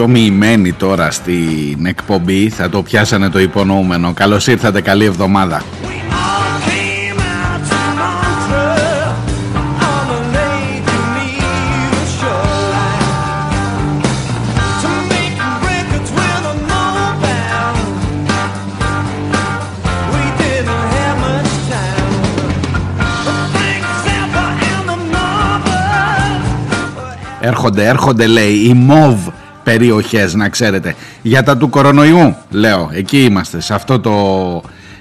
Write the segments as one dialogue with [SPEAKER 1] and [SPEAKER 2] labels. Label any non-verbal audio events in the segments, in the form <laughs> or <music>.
[SPEAKER 1] Πιο μοιημένοι τώρα στην εκπομπή θα το πιάσανε το υπονοούμενο. Καλώς ήρθατε, καλή εβδομάδα. Έρχονται, έρχονται λέει οι μοβ περιοχές να ξέρετε. Για τα του κορονοϊού λέω εκεί είμαστε σε αυτό το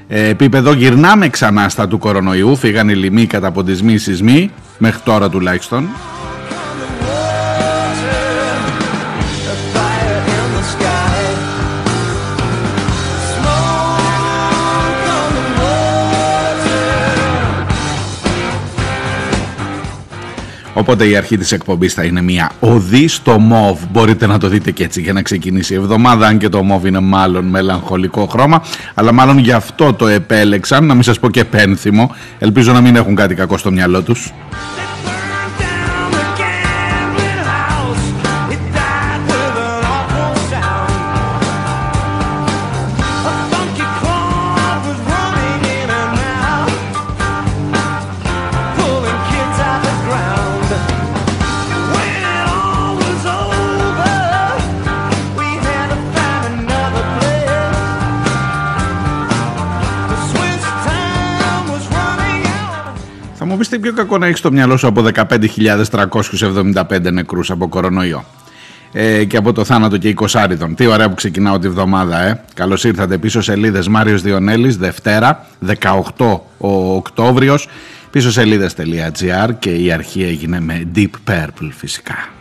[SPEAKER 1] ε, επίπεδο. Γυρνάμε ξανά στα του κορονοϊού φύγαν οι λοιμοί κατά ποντισμοί σεισμοί μέχρι τώρα τουλάχιστον Οπότε η αρχή της εκπομπής θα είναι μια οδή στο μοβ. Μπορείτε να το δείτε και έτσι για να ξεκινήσει η εβδομάδα, αν και το μοβ είναι μάλλον μελαγχολικό χρώμα. Αλλά μάλλον γι' αυτό το επέλεξαν, να μην σας πω και πένθυμο. Ελπίζω να μην έχουν κάτι κακό στο μυαλό τους. Τι πιο κακό να έχεις στο μυαλό σου από 15.375 νεκρούς από κορονοϊό ε, και από το θάνατο και 20 Τι ωραία που ξεκινάω τη βδομάδα, ε. Καλώς ήρθατε πίσω σελίδες Μάριος Διονέλης, Δευτέρα, 18 ο Οκτώβριος. Πίσω σελίδε.gr και η αρχή έγινε με Deep Purple φυσικά.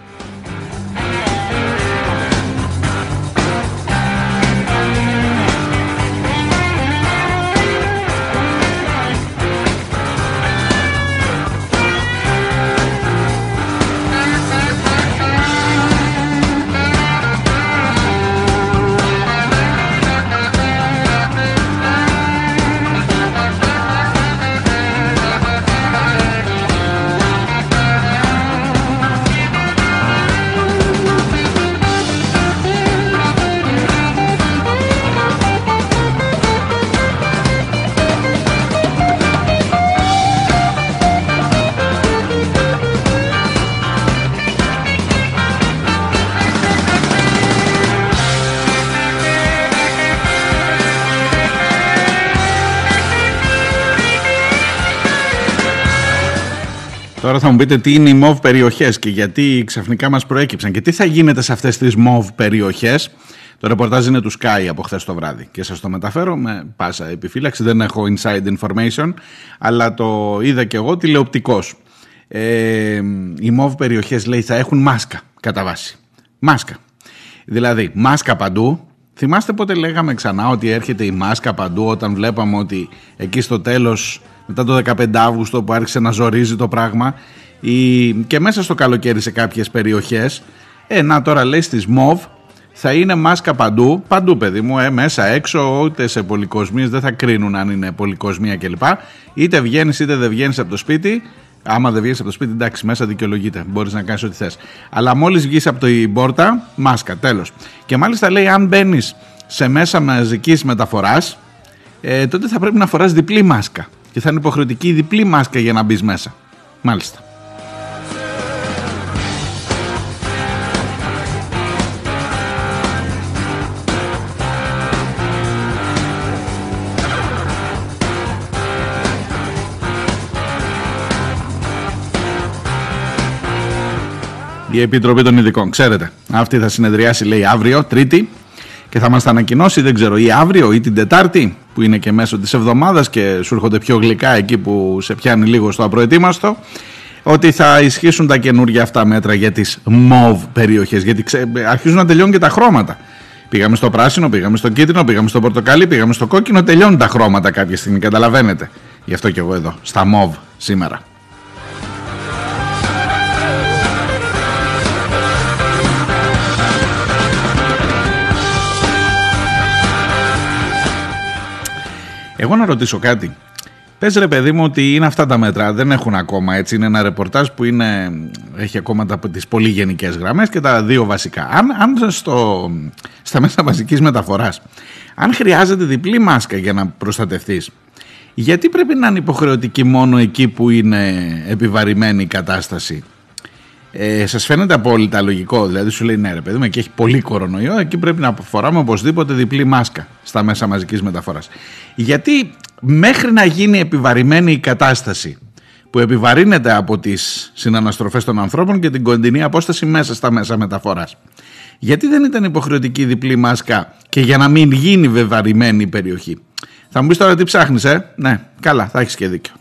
[SPEAKER 1] Τώρα θα μου πείτε τι είναι οι MOV περιοχές και γιατί ξαφνικά μας προέκυψαν και τι θα γίνεται σε αυτές τις MOV περιοχές. Το ρεπορτάζ είναι του Sky από χθες το βράδυ και σας το μεταφέρω με πάσα επιφύλαξη. Δεν έχω inside information, αλλά το είδα και εγώ τηλεοπτικός. Ε, οι MOV περιοχές λέει θα έχουν μάσκα κατά βάση. Μάσκα. Δηλαδή μάσκα παντού. Θυμάστε πότε λέγαμε ξανά ότι έρχεται η μάσκα παντού όταν βλέπαμε ότι εκεί στο τέλος μετά το 15 Αύγουστο που άρχισε να ζορίζει το πράγμα η... και μέσα στο καλοκαίρι σε κάποιες περιοχές ε, να τώρα λέει στις ΜΟΒ θα είναι μάσκα παντού, παντού παιδί μου, ε, μέσα έξω, ούτε σε πολυκοσμίες, δεν θα κρίνουν αν είναι πολυκοσμία κλπ. Είτε βγαίνεις είτε δεν βγαίνεις από το σπίτι. Άμα δεν βγαίνεις από το σπίτι, εντάξει, μέσα δικαιολογείται. Μπορείς να κάνεις ό,τι θες. Αλλά μόλις βγεις από την πόρτα, μάσκα, τέλος. Και μάλιστα λέει, αν μπαίνεις σε μέσα μαζικής μεταφοράς, ε, τότε θα πρέπει να φοράς διπλή μάσκα και θα είναι υποχρεωτική η διπλή μάσκα για να μπεις μέσα. Μάλιστα. η Επιτροπή των Ειδικών. Ξέρετε, αυτή θα συνεδριάσει λέει αύριο, Τρίτη, και θα μας τα ανακοινώσει, δεν ξέρω, ή αύριο ή την Τετάρτη, που είναι και μέσω της εβδομάδας και σου έρχονται πιο γλυκά εκεί που σε πιάνει λίγο στο απροετοίμαστο, ότι θα ισχύσουν τα καινούργια αυτά μέτρα για τις MOV περιοχές, γιατί αρχίζουν να τελειώνουν και τα χρώματα. Πήγαμε στο πράσινο, πήγαμε στο κίτρινο, πήγαμε στο πορτοκαλί, πήγαμε στο κόκκινο, τελειώνουν τα χρώματα κάποια στιγμή, καταλαβαίνετε. Γι' αυτό και εγώ εδώ, στα MOV σήμερα. Εγώ να ρωτήσω κάτι. Πες ρε παιδί μου ότι είναι αυτά τα μέτρα, δεν έχουν ακόμα έτσι, είναι ένα ρεπορτάζ που είναι, έχει ακόμα τα, τις πολύ γενικές γραμμές και τα δύο βασικά. Αν, αν στο, στα μέσα βασικής μεταφοράς, αν χρειάζεται διπλή μάσκα για να προστατευτείς, γιατί πρέπει να είναι υποχρεωτική μόνο εκεί που είναι επιβαρημένη η κατάσταση; Ε, Σας φαίνεται απόλυτα λογικό, δηλαδή σου λέει ναι, ρε παιδί μου, εκεί έχει πολύ κορονοϊό, εκεί πρέπει να φοράμε οπωσδήποτε διπλή μάσκα στα μέσα μαζικής μεταφοράς. Γιατί μέχρι να γίνει επιβαρημένη η κατάσταση που επιβαρύνεται από τις συναναστροφές των ανθρώπων και την κοντινή απόσταση μέσα στα μέσα μεταφοράς. Γιατί δεν ήταν υποχρεωτική διπλή μάσκα και για να μην γίνει βεβαρημένη η περιοχή; Θα μου πεις τώρα τι ψάχνεις, ε; Ναι, καλά, θα έχεις και δίκιο.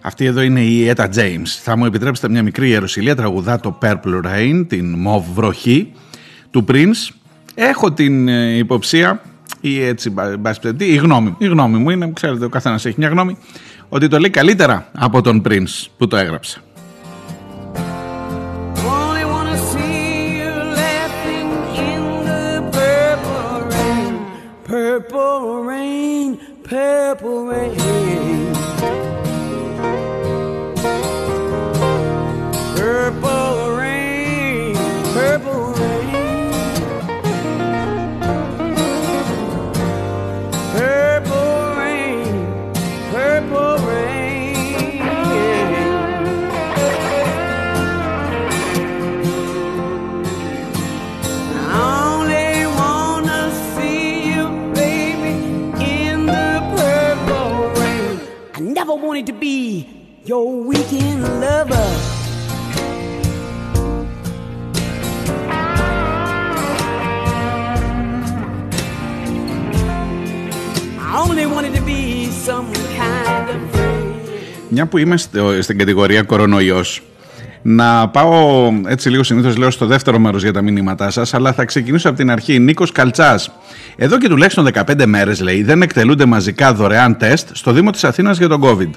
[SPEAKER 1] Αυτή εδώ είναι η Έτα James. Θα μου επιτρέψετε μια μικρή ιεροσιλία τραγουδά το Purple Rain, την Μοβ βροχή του Prince. Έχω την ε, υποψία ή έτσι η γνώμη, η γνώμη μου είναι, ξέρετε ο καθένας έχει μια γνώμη, ότι το λέει καλύτερα από τον Prince που το έγραψε. Purple. Μια που είμαι στην κατηγορία κορονοϊός, να πάω έτσι λίγο συνήθως λέω στο δεύτερο μέρος για τα μηνύματά σας, αλλά θα ξεκινήσω από την αρχή. Νίκος Καλτσάς. Εδώ και τουλάχιστον 15 μέρες, λέει, δεν εκτελούνται μαζικά δωρεάν τεστ στο Δήμο της Αθήνας για τον COVID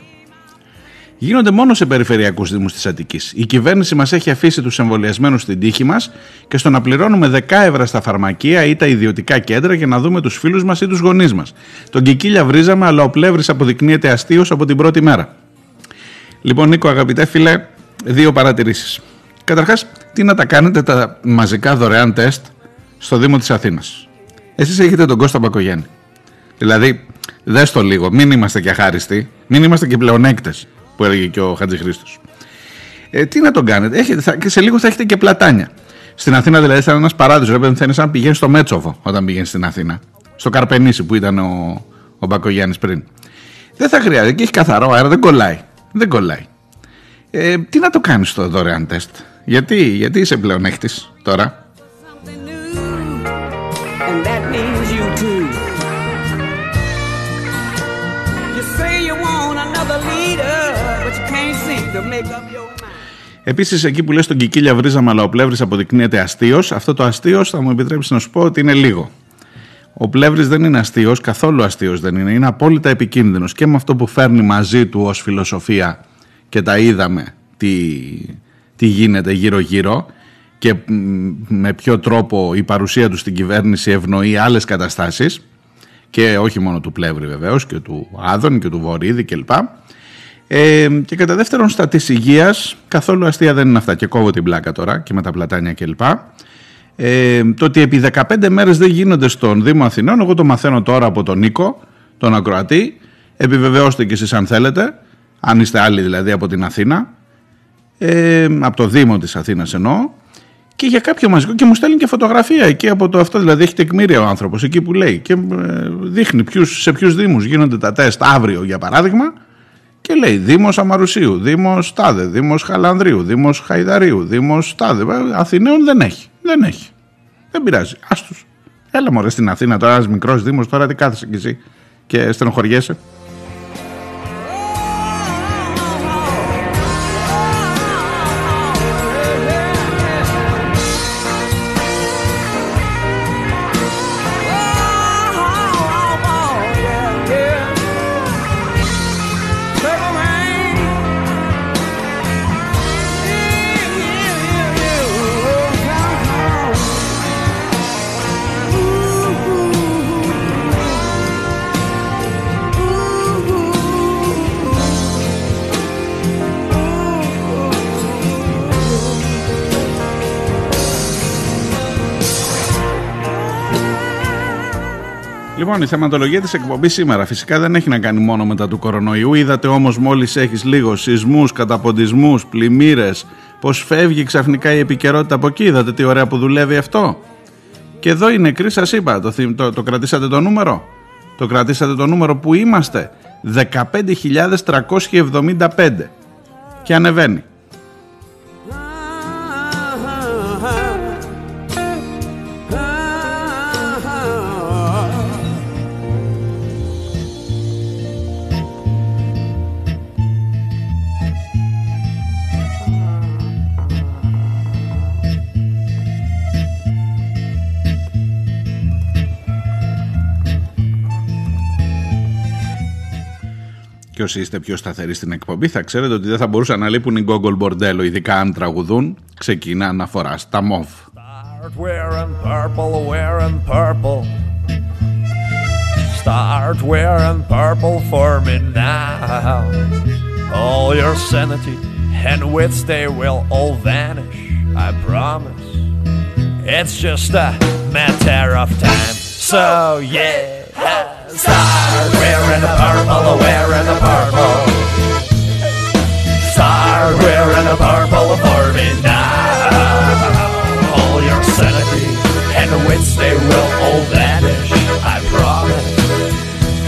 [SPEAKER 1] γίνονται μόνο σε περιφερειακούς Δήμους της Αττικής. Η κυβέρνηση μας έχει αφήσει τους εμβολιασμένους στην τύχη μας και στο να πληρώνουμε 10 ευρώ στα φαρμακεία ή τα ιδιωτικά κέντρα για να δούμε τους φίλους μας ή τους γονείς μας. Τον Κικίλια βρίζαμε, αλλά ο πλεύρης αποδεικνύεται αστείος από την πρώτη μέρα. Λοιπόν, Νίκο, αγαπητέ φίλε, δύο παρατηρήσεις. Καταρχάς, τι να τα κάνετε τα μαζικά δωρεάν τεστ στο Δήμο της Αθήνας; Εσείς έχετε τον Κώστα Μπακογέννη. Δηλαδή, δες το λίγο, μην είμαστε και αχάριστοι, μην είμαστε και πλεονέκτες που έλεγε και ο Χατζη Χρήστο. Ε, τι να τον κάνετε, έχετε, θα, και σε λίγο θα έχετε και πλατάνια. Στην Αθήνα δηλαδή θα είναι ένας παράδεισος. Ρε, θα είναι σαν να πηγαίνει στο Μέτσοβο όταν πηγαίνει στην Αθήνα. Στο Καρπενήσι που ήταν ο, ο Μπακογιάννης πριν. Δεν θα χρειάζεται και έχει καθαρό αέρα, δεν κολλάει. Δεν κολλάει. Ε, τι να το κάνεις το δωρεάν τεστ; Γιατί, γιατί είσαι πλέον τώρα; Επίσης, εκεί που λες τον Κικίλια βρίζαμε, αλλά ο Πλεύρη αποδεικνύεται αστείος, αυτό το αστείο θα μου επιτρέψεις να σου πω ότι είναι λίγο. Ο Πλεύρης δεν είναι αστείος, καθόλου αστείος δεν είναι. Είναι απόλυτα επικίνδυνος και με αυτό που φέρνει μαζί του ως φιλοσοφία και τα είδαμε τι, τι γίνεται γύρω-γύρω και με ποιο τρόπο η παρουσία του στην κυβέρνηση ευνοεί άλλες καταστάσεις και όχι μόνο του Πλεύρη βεβαίως και του Άδων και του Βορύδη κλπ. Ε, και κατά δεύτερον, στα της υγείας, καθόλου αστεία δεν είναι αυτά. Και κόβω την πλάκα τώρα και με τα πλατάνια κλπ. Ε, το ότι επί 15 μέρες δεν γίνονται στον Δήμο Αθηνών, εγώ το μαθαίνω τώρα από τον Νίκο, τον Ακροατή. Επιβεβαιώστε κι εσείς αν θέλετε, αν είστε άλλοι δηλαδή από την Αθήνα, ε, από το Δήμο της Αθήνας εννοώ, και για κάποιο μαζικό και μου στέλνει και φωτογραφία εκεί από το αυτό, δηλαδή έχει τεκμήρια ο άνθρωπος εκεί που λέει και ε, δείχνει ποιους, σε ποιους δήμους γίνονται τα τεστ αύριο για παράδειγμα και λέει Δήμος Αμαρουσίου, Δήμος Τάδε, Δήμος Χαλανδρίου, Δήμος Χαϊδαρίου, Δήμος Τάδε. Ε, Αθηναίων δεν έχει, δεν έχει. Δεν πειράζει, άστους. Έλα μωρέ στην Αθήνα τώρα ένας μικρός Δήμος, τώρα τι κάθεσαι κι εσύ και στενοχωριέσαι. Λοιπόν, η θεματολογία της εκπομπής σήμερα φυσικά δεν έχει να κάνει μόνο μετά του κορονοϊού. Είδατε όμως, μόλις έχεις λίγο σεισμούς, καταποντισμούς, πλημμύρες, πώς φεύγει ξαφνικά η επικαιρότητα από εκεί. Είδατε τι ωραία που δουλεύει αυτό. Και εδώ είναι νεκροί, σας είπα. Το, το, το κρατήσατε το νούμερο. Το κρατήσατε το νούμερο που είμαστε. 15.375. Και ανεβαίνει. Και όσοι είστε πιο σταθεροί στην εκπομπή θα ξέρετε ότι δεν θα μπορούσαν να λείπουν οι Google Bordello, ειδικά αν τραγουδούν, ξεκινά αναφορά στα MOV. Start wearing purple, wearing purple. Start wearing purple for me now. All your sanity and wits, they will all vanish, I promise. It's just a matter of time. So yeah. Start wearing the purple, wearing the purple. Start wearing the purple for me now. All your sanity and wits, they will all vanish, I promise.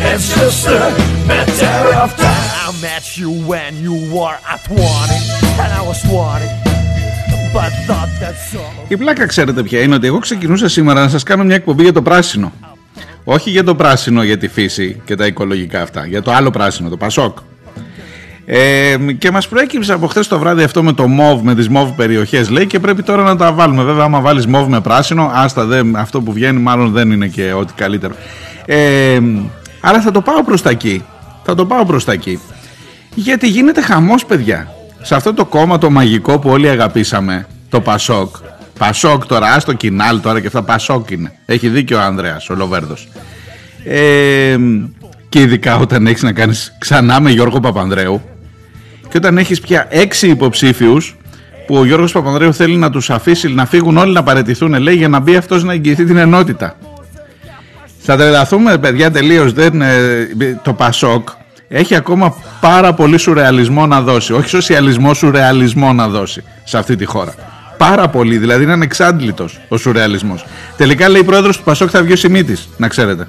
[SPEAKER 1] It's just a matter of time. I met you when you were at 20, and I was 20. Η πλάκα ξέρετε ποια είναι ότι εγώ ξεκινούσα σήμερα να σας κάνω μια εκπομπή για το πράσινο όχι για το πράσινο για τη φύση και τα οικολογικά αυτά, για το άλλο πράσινο, το Πασόκ. Ε, και μας προέκυψε από χθες το βράδυ αυτό με το μοβ, με τις μοβ περιοχές λέει και πρέπει τώρα να τα βάλουμε. Βέβαια άμα βάλεις μοβ με πράσινο, άστα δεν, αυτό που βγαίνει μάλλον δεν είναι και ό,τι καλύτερο. Ε, αλλά θα το πάω προς τα εκεί. Θα το πάω προς τα εκεί. Γιατί γίνεται χαμός παιδιά. Σε αυτό το κόμμα το μαγικό που όλοι αγαπήσαμε, το Πασόκ, Πασόκ τώρα, ας το κοινάλ τώρα και αυτά Πασόκ είναι. Έχει δίκιο ο Ανδρέας, ο Λοβέρδος. Ε, και ειδικά όταν έχεις να κάνεις ξανά με Γιώργο Παπανδρέου και όταν έχεις πια έξι υποψήφιους που ο Γιώργος Παπανδρέου θέλει να τους αφήσει να φύγουν όλοι να παρετηθούν λέει για να μπει αυτός να εγγυηθεί την ενότητα θα τρελαθούμε παιδιά τελείως δεν ε, το Πασόκ έχει ακόμα πάρα πολύ σουρεαλισμό να δώσει όχι σοσιαλισμό, σουρεαλισμό να δώσει σε αυτή τη χώρα πάρα πολύ. Δηλαδή είναι ανεξάντλητος ο σουρεαλισμός. Τελικά λέει η πρόεδρος του Πασόκ θα βγει ο Σιμίτης, να ξέρετε.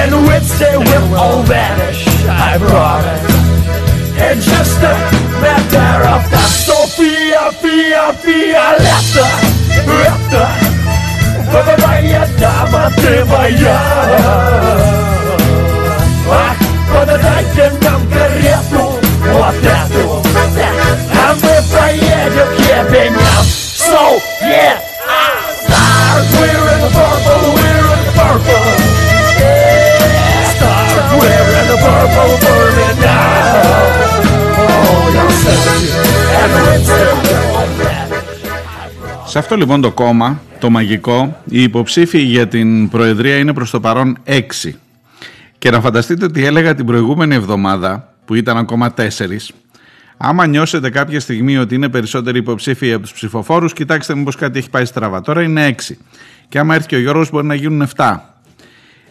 [SPEAKER 1] and wits they will all vanish. ironic And just a matter of time Sophia, Fia, Fia, лето, лето Это моя дама, ты моя Ах, подайте нам карету, вот эту А мы проедем ебеням So, yeah, ah, stars, we're in the purple Σε αυτό λοιπόν το κόμμα, το μαγικό, οι υποψήφοι για την Προεδρία είναι προς το παρόν έξι. Και να φανταστείτε ότι έλεγα την προηγούμενη εβδομάδα, που ήταν ακόμα τέσσερις, άμα νιώσετε κάποια στιγμή ότι είναι περισσότεροι υποψήφοι από τους ψηφοφόρους, κοιτάξτε μήπως κάτι έχει πάει στραβά. Τώρα είναι έξι. Και άμα έρθει και ο Γιώργος μπορεί να γίνουν 7.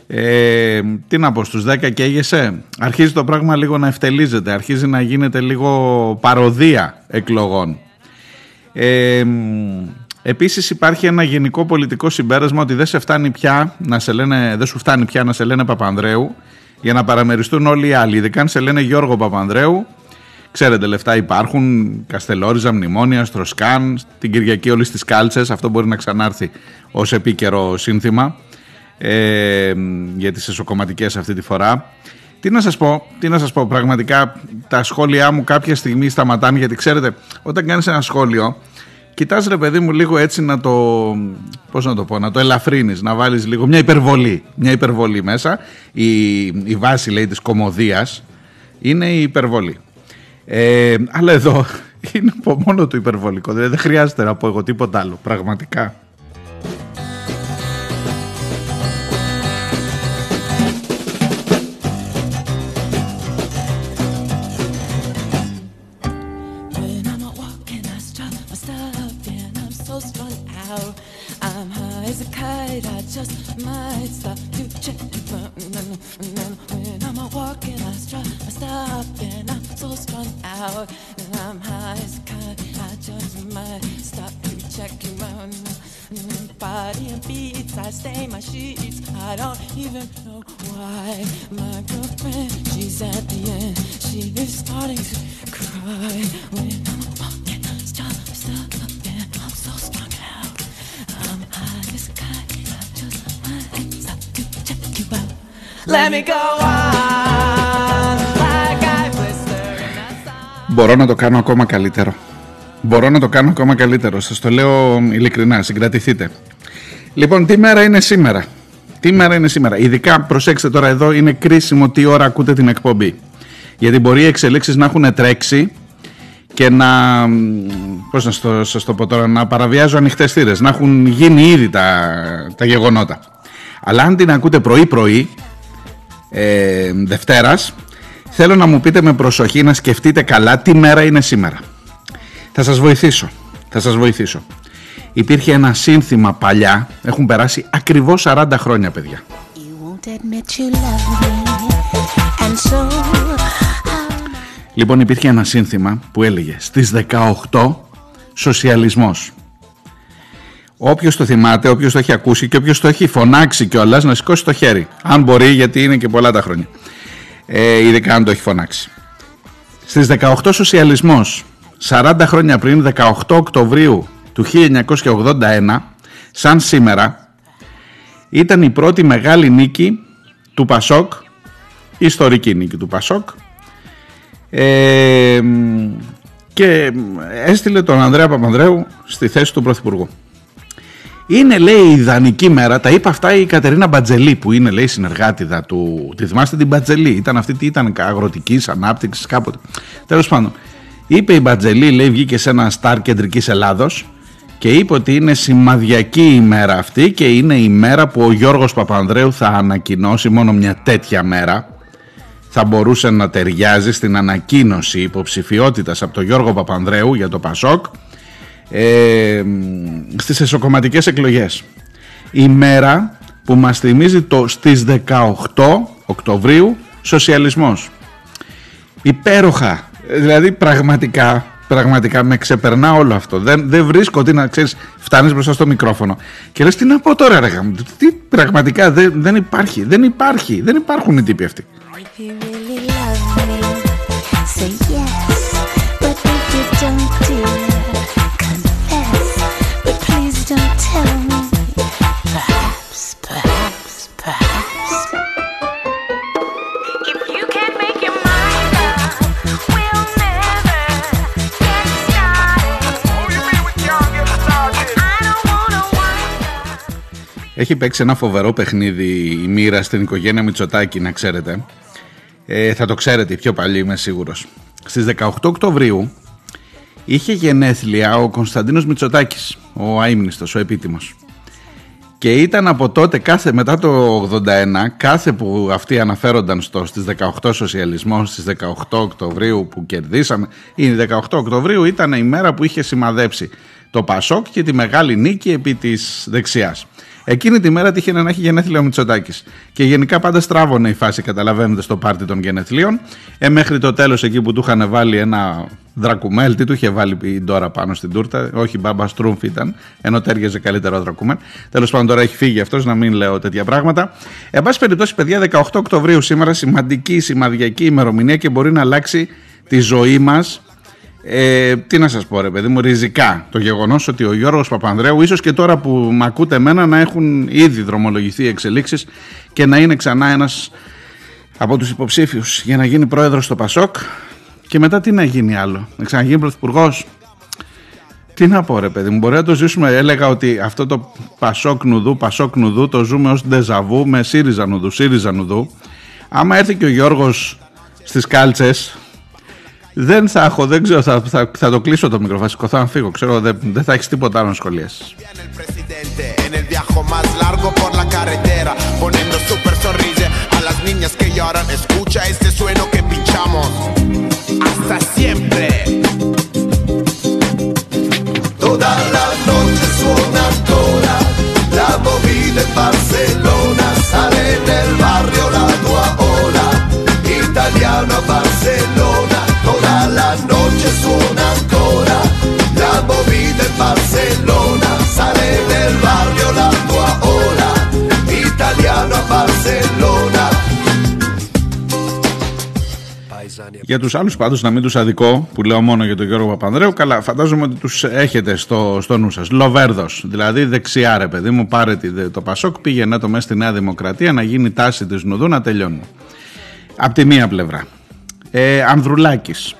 [SPEAKER 1] Ε, τι να πω, στους 10 καίγεσαι; Αρχίζει το πράγμα λίγο να ευτελίζεται, αρχίζει να γίνεται λίγο παροδία εκλογών. Ε, επίσης υπάρχει ένα γενικό πολιτικό συμπέρασμα ότι δεν, σε φτάνει πια να σε λένε, δεν σου φτάνει πια να σε λένε Παπανδρέου για να παραμεριστούν όλοι οι άλλοι. Ειδικά αν σε λένε Γιώργο Παπανδρέου, ξέρετε λεφτά υπάρχουν, Καστελόριζα, Μνημόνια, Στροσκάν, την Κυριακή όλη στις κάλτσες, αυτό μπορεί να ξανάρθει ως επίκαιρο σύνθημα ε, για τις εσωκομματικές αυτή τη φορά. Τι να σας πω, τι να σας πω, πραγματικά τα σχόλιά μου κάποια στιγμή σταματάνε γιατί ξέρετε όταν κάνεις ένα σχόλιο κοιτάς ρε παιδί μου λίγο έτσι να το, πώς να το πω, να το ελαφρύνεις, να βάλεις λίγο μια υπερβολή, μια υπερβολή μέσα. Η, η βάση λέει της κομμωδίας είναι η υπερβολή. Ε, αλλά εδώ <laughs> είναι μόνο το υπερβολικό, δηλαδή δεν χρειάζεται να πω εγώ τίποτα άλλο, πραγματικά.
[SPEAKER 2] I'm high as kite. I just might stop to check you out. Mm, body and beats, I stay my sheets. I don't even know why. My girlfriend, she's at the end. She is starting to cry when I'm walking, stop, stop. I'm so strung out. I'm high as kite. I just might stop to check you out.
[SPEAKER 3] Let me go. on.
[SPEAKER 1] Μπορώ να το κάνω ακόμα καλύτερο. Μπορώ να το κάνω ακόμα καλύτερο. Σας το λέω ειλικρινά, συγκρατηθείτε. Λοιπόν, τι μέρα είναι σήμερα; Τι μέρα είναι σήμερα; Ειδικά, προσέξτε τώρα εδώ, είναι κρίσιμο τι ώρα ακούτε την εκπομπή. Γιατί μπορεί οι εξελίξεις να έχουν τρέξει και να, πώς να σας το πω τώρα, να παραβιάζω ανοιχτές θύρες, να έχουν γίνει ήδη τα, τα γεγονότα. Αλλά αν την ακούτε πρωί-πρωί, ε, Δευτέρας, θέλω να μου πείτε με προσοχή να σκεφτείτε καλά τι μέρα είναι σήμερα. Θα σας βοηθήσω. Θα σας βοηθήσω. Υπήρχε ένα σύνθημα παλιά, έχουν περάσει ακριβώς 40 χρόνια παιδιά. Λοιπόν υπήρχε ένα σύνθημα που έλεγε στις 18 σοσιαλισμός. Όποιος το θυμάται, όποιος το έχει ακούσει και όποιος το έχει φωνάξει κιόλας να σηκώσει το χέρι. Αν μπορεί, γιατί είναι και πολλά τα χρόνια. Ε, ειδικά αν το έχει φωνάξει. Στις 18 σοσιαλισμός, 40 χρόνια πριν, 18 Οκτωβρίου του 1981, σαν σήμερα, ήταν η πρώτη μεγάλη νίκη του Πασόκ, ιστορική νίκη του Πασόκ, ε, και έστειλε τον Ανδρέα Παπανδρέου στη θέση του Πρωθυπουργού. Είναι λέει η ιδανική μέρα, τα είπε αυτά η Κατερίνα Μπατζελή που είναι λέει συνεργάτηδα του. Τη θυμάστε την Μπατζελή, ήταν αυτή τι ήταν αγροτικής ανάπτυξης κάποτε. Τέλος πάντων, είπε η Μπατζελή, λέει, βγήκε σε ένα στάρ κεντρικής Ελλάδος και είπε ότι είναι σημαδιακή η μέρα αυτή και είναι η μέρα που ο Γιώργος Παπανδρέου θα ανακοινώσει μόνο μια τέτοια μέρα θα μπορούσε να ταιριάζει στην ανακοίνωση υποψηφιότητας από τον Γιώργο Παπανδρέου για το Πασόκ ε, στις εσωκομματικές εκλογές. Η μέρα που μας θυμίζει το στις 18 Οκτωβρίου σοσιαλισμός. Υπέροχα. Δηλαδή πραγματικά, πραγματικά με ξεπερνά όλο αυτό. Δεν, δεν βρίσκω τι να ξέρεις, φτάνεις μπροστά στο μικρόφωνο και λες τι να πω τώρα ρε τι πραγματικά δεν, δεν υπάρχει, δεν υπάρχει, δεν υπάρχουν οι τύποι αυτοί. Έχει παίξει ένα φοβερό παιχνίδι η μοίρα στην οικογένεια Μητσοτάκη, να ξέρετε. Ε, θα το ξέρετε, πιο παλιοί είμαι σίγουρος. Στις 18 Οκτωβρίου είχε γενέθλια ο Κωνσταντίνος Μητσοτάκης, ο αείμνηστος, ο επίτιμος. Και ήταν από τότε, κάθε, μετά το 81, κάθε που αυτοί αναφέρονταν στο, στις 18 σοσιαλισμό, στις 18 Οκτωβρίου που κερδίσαμε, η 18 Οκτωβρίου ήταν η μέρα που είχε σημαδέψει το Πασόκ και τη μεγάλη νίκη επί της δεξιάς. Εκείνη τη μέρα τύχε να έχει γενέθλια ο Μητσοτάκης. Και γενικά πάντα στράβωνε η φάση, καταλαβαίνετε, στο πάρτι των γενεθλίων. Ε, μέχρι το τέλος, εκεί που του είχαν βάλει ένα δρακουμέλ, τι του είχε βάλει η Ντόρα πάνω στην τούρτα. Όχι, μπάμπα Στρούμφ ήταν, ενώ τέριαζε καλύτερο ο δρακουμέλ. Τέλος πάντων, τώρα έχει φύγει αυτός, να μην λέω τέτοια πράγματα. Εν πάση περιπτώσει, παιδιά, 18 Οκτωβρίου σήμερα, σημαντική, σημαδιακή ημερομηνία και μπορεί να αλλάξει τη ζωή μας ε, τι να σας πω ρε παιδί μου, ριζικά το γεγονός ότι ο Γιώργος Παπανδρέου ίσως και τώρα που με ακούτε εμένα να έχουν ήδη δρομολογηθεί εξελίξεις και να είναι ξανά ένας από τους υποψήφιους για να γίνει πρόεδρος στο Πασόκ και μετά τι να γίνει άλλο, να ξαναγίνει πρωθυπουργός. Τι να πω ρε παιδί μου, μπορεί να το ζήσουμε, έλεγα ότι αυτό το Πασόκ νουδού, Πασόκ νουδού το ζούμε ως ντεζαβού με ΣΥΡΙΖΑ νουδού, ΣΥΡΙΖΑ νουδού. Άμα έρθει και ο Γιώργος στις κάλτσες δεν θα έχω, δεν ξέρω, θα, θα, θα το κλείσω το μικροφασικό, θα φύγω, ξέρω, δεν, δεν θα έχεις τίποτα άλλο να σχολιάσεις. Hasta siempre. Toda la noche suena ancora la movida en Barcelona, sale del barrio la tua ola, italiano a Barcelona. Για τους άλλους πάντως να μην τους αδικό που λέω μόνο για τον Γιώργο Παπανδρέου καλά φαντάζομαι ότι τους έχετε στο, στο νου σας. Λοβέρδος δηλαδή δεξιά ρε παιδί μου πάρε το Πασόκ πήγαινε το μέσα στη Νέα Δημοκρατία να γίνει τάση της Νουδού να τελειώνει. Απ' τη μία πλευρά. Ε, Ανδρουλάκης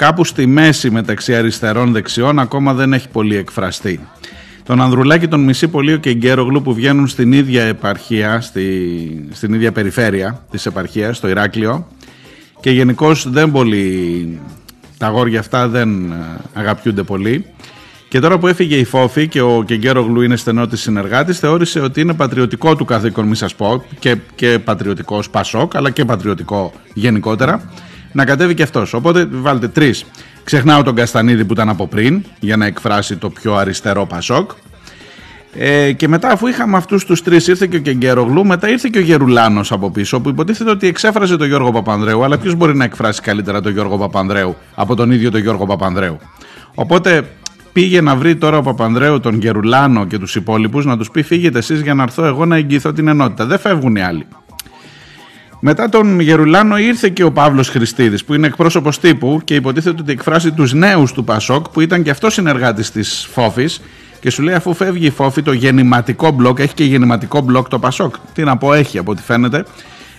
[SPEAKER 1] κάπου στη μέση μεταξύ αριστερών δεξιών ακόμα δεν έχει πολύ εκφραστεί. Τον Ανδρουλάκη, τον Μισή Πολίο και Γκέρογλου που βγαίνουν στην ίδια επαρχία, στη, στην ίδια περιφέρεια της επαρχίας, στο Ηράκλειο και γενικώς δεν πολύ, τα αγόρια αυτά δεν ε, αγαπιούνται πολύ. Και τώρα που έφυγε η Φόφη και ο Κεγκέρογλου είναι στενό τη συνεργάτης, θεώρησε ότι είναι πατριωτικό του καθήκον, μη σας πω, και, και πατριωτικός Πασόκ, αλλά και πατριωτικό γενικότερα να κατέβει και αυτός. Οπότε βάλτε τρεις. Ξεχνάω τον Καστανίδη που ήταν από πριν για να εκφράσει το πιο αριστερό Πασόκ. Ε, και μετά, αφού είχαμε αυτούς τους τρεις, ήρθε και ο Κεγκέρογλου, μετά ήρθε και ο Γερουλάνος από πίσω, που υποτίθεται ότι εξέφρασε τον Γιώργο Παπανδρέου. Αλλά ποιος μπορεί να εκφράσει καλύτερα τον Γιώργο Παπανδρέου από τον ίδιο τον Γιώργο Παπανδρέου. Οπότε πήγε να βρει τώρα ο Παπανδρέου τον Γερουλάνο και τους υπόλοιπους να τους πει: Φύγετε εσείς για να έρθω εγώ να εγγυηθώ την ενότητα. Δεν φεύγουν οι άλλοι. Μετά τον Γερουλάνο ήρθε και ο Παύλος Χριστίδης που είναι εκπρόσωπος τύπου και υποτίθεται ότι εκφράσει τους νέους του Πασόκ που ήταν και αυτός συνεργάτης της Φόφης και σου λέει αφού φεύγει η Φόφη το γεννηματικό μπλοκ, έχει και γεννηματικό μπλοκ το Πασόκ. Τι να πω έχει από ό,τι φαίνεται.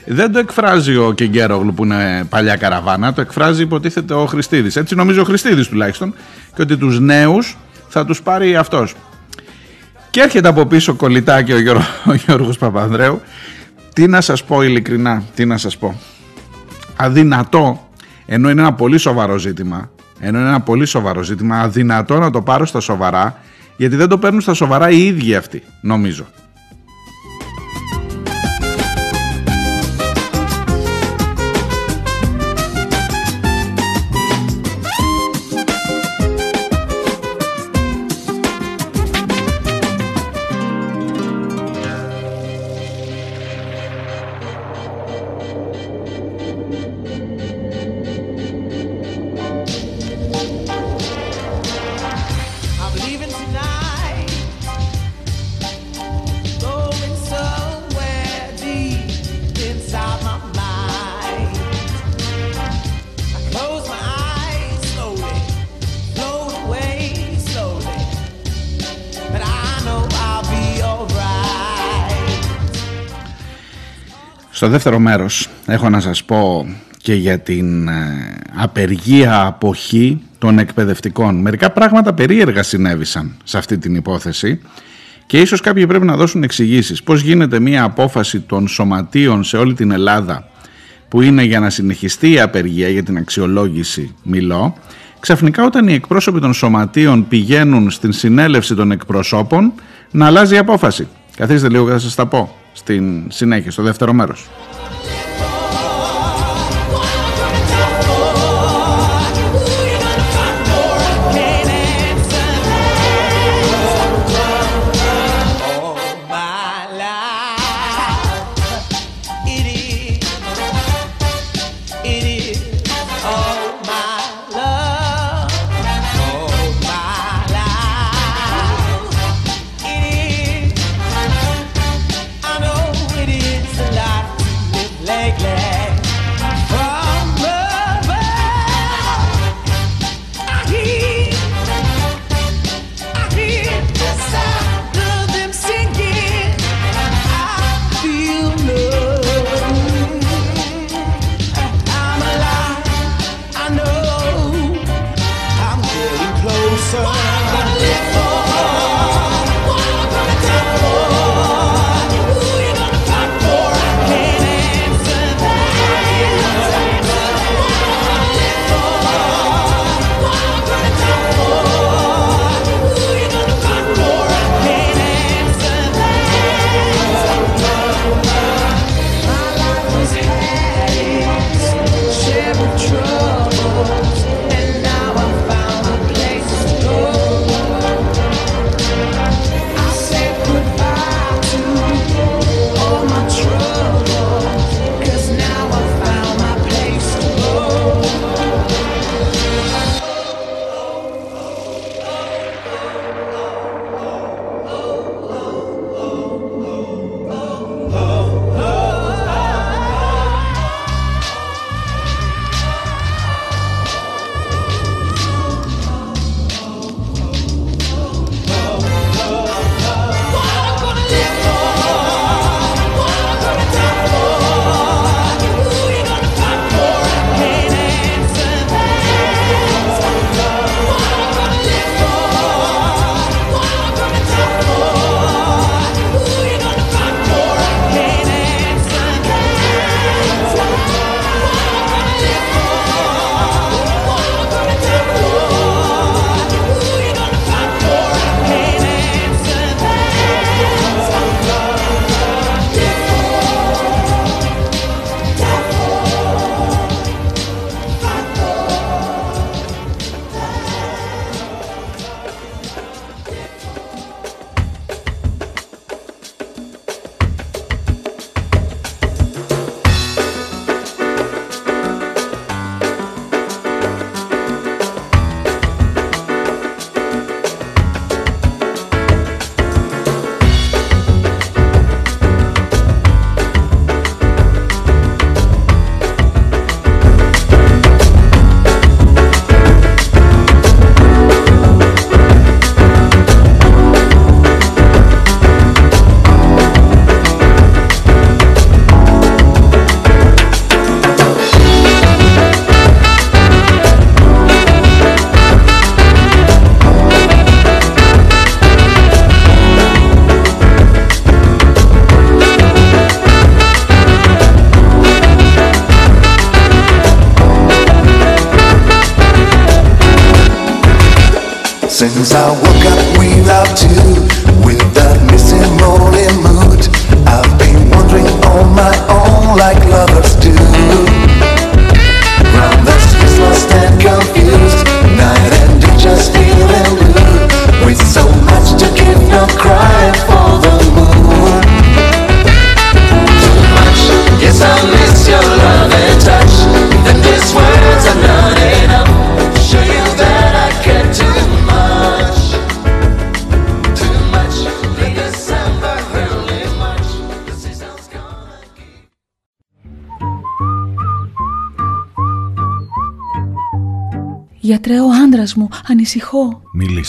[SPEAKER 1] Δεν το εκφράζει ο Κεγκέρογλου που είναι παλιά καραβάνα, το εκφράζει υποτίθεται ο Χριστίδης. Έτσι νομίζω ο Χριστίδης τουλάχιστον και ότι τους νέους θα τους πάρει αυτός. Και έρχεται από πίσω κολλητά και ο, Γιώργος, ο Γιώργος Παπανδρέου τι να σας πω ειλικρινά, τι να σας πω. Αδυνατό, ενώ είναι ένα πολύ σοβαρό ζήτημα, ενώ είναι ένα πολύ σοβαρό ζήτημα, αδυνατό να το πάρω στα σοβαρά, γιατί δεν το παίρνουν στα σοβαρά οι ίδιοι αυτοί, νομίζω. Στο δεύτερο μέρος έχω να σας πω και για την ε, απεργία αποχή των εκπαιδευτικών. Μερικά πράγματα περίεργα συνέβησαν σε αυτή την υπόθεση και ίσως κάποιοι πρέπει να δώσουν εξηγήσεις. Πώς γίνεται μια απόφαση των σωματείων σε όλη την Ελλάδα που είναι για να συνεχιστεί η απεργία για την αξιολόγηση μιλώ
[SPEAKER 3] ξαφνικά όταν οι εκπρόσωποι των σωματείων πηγαίνουν στην συνέλευση των εκπροσώπων να αλλάζει η απόφαση. Καθίστε λίγο και θα σας τα πω στην συνέχεια, στο δεύτερο μέρος.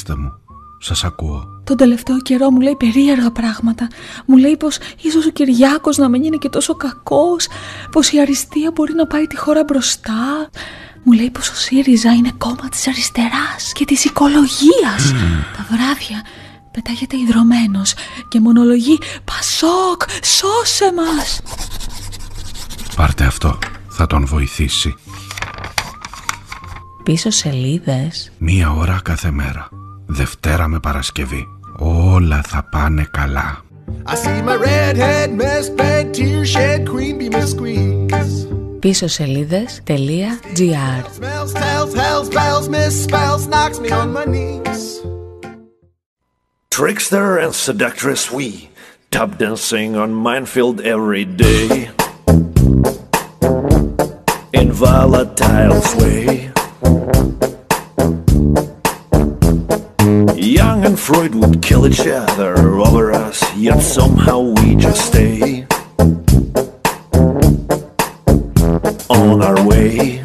[SPEAKER 3] Μιλήστε μου. Σας ακούω.
[SPEAKER 4] Τον τελευταίο καιρό μου λέει περίεργα πράγματα. Μου λέει πως ίσως ο Κυριάκος να μην είναι και τόσο κακός. Πως η αριστεία μπορεί να πάει τη χώρα μπροστά. Μου λέει πως ο ΣΥΡΙΖΑ είναι κόμμα της αριστεράς και της οικολογίας. Τα βράδια πετάγεται ιδρωμένος και μονολογεί «Πασόκ, σώσε μας!»
[SPEAKER 3] Πάρτε αυτό, θα τον βοηθήσει.
[SPEAKER 4] Πίσω σελίδες.
[SPEAKER 1] Μία ώρα κάθε μέρα. Δευτέρα με Παρασκευή. Όλα θα πάνε καλά. I see my redhead bed, tear shed, queen be my squeeze.
[SPEAKER 4] Πίσω σελίδες.gr
[SPEAKER 1] Smells, tells, hells, bells, misspells, knocks me on my knees.
[SPEAKER 5] Trickster and seductress we tap dancing on minefield every day in volatile way. And Freud would kill each other over us, yet somehow we just stay on our way.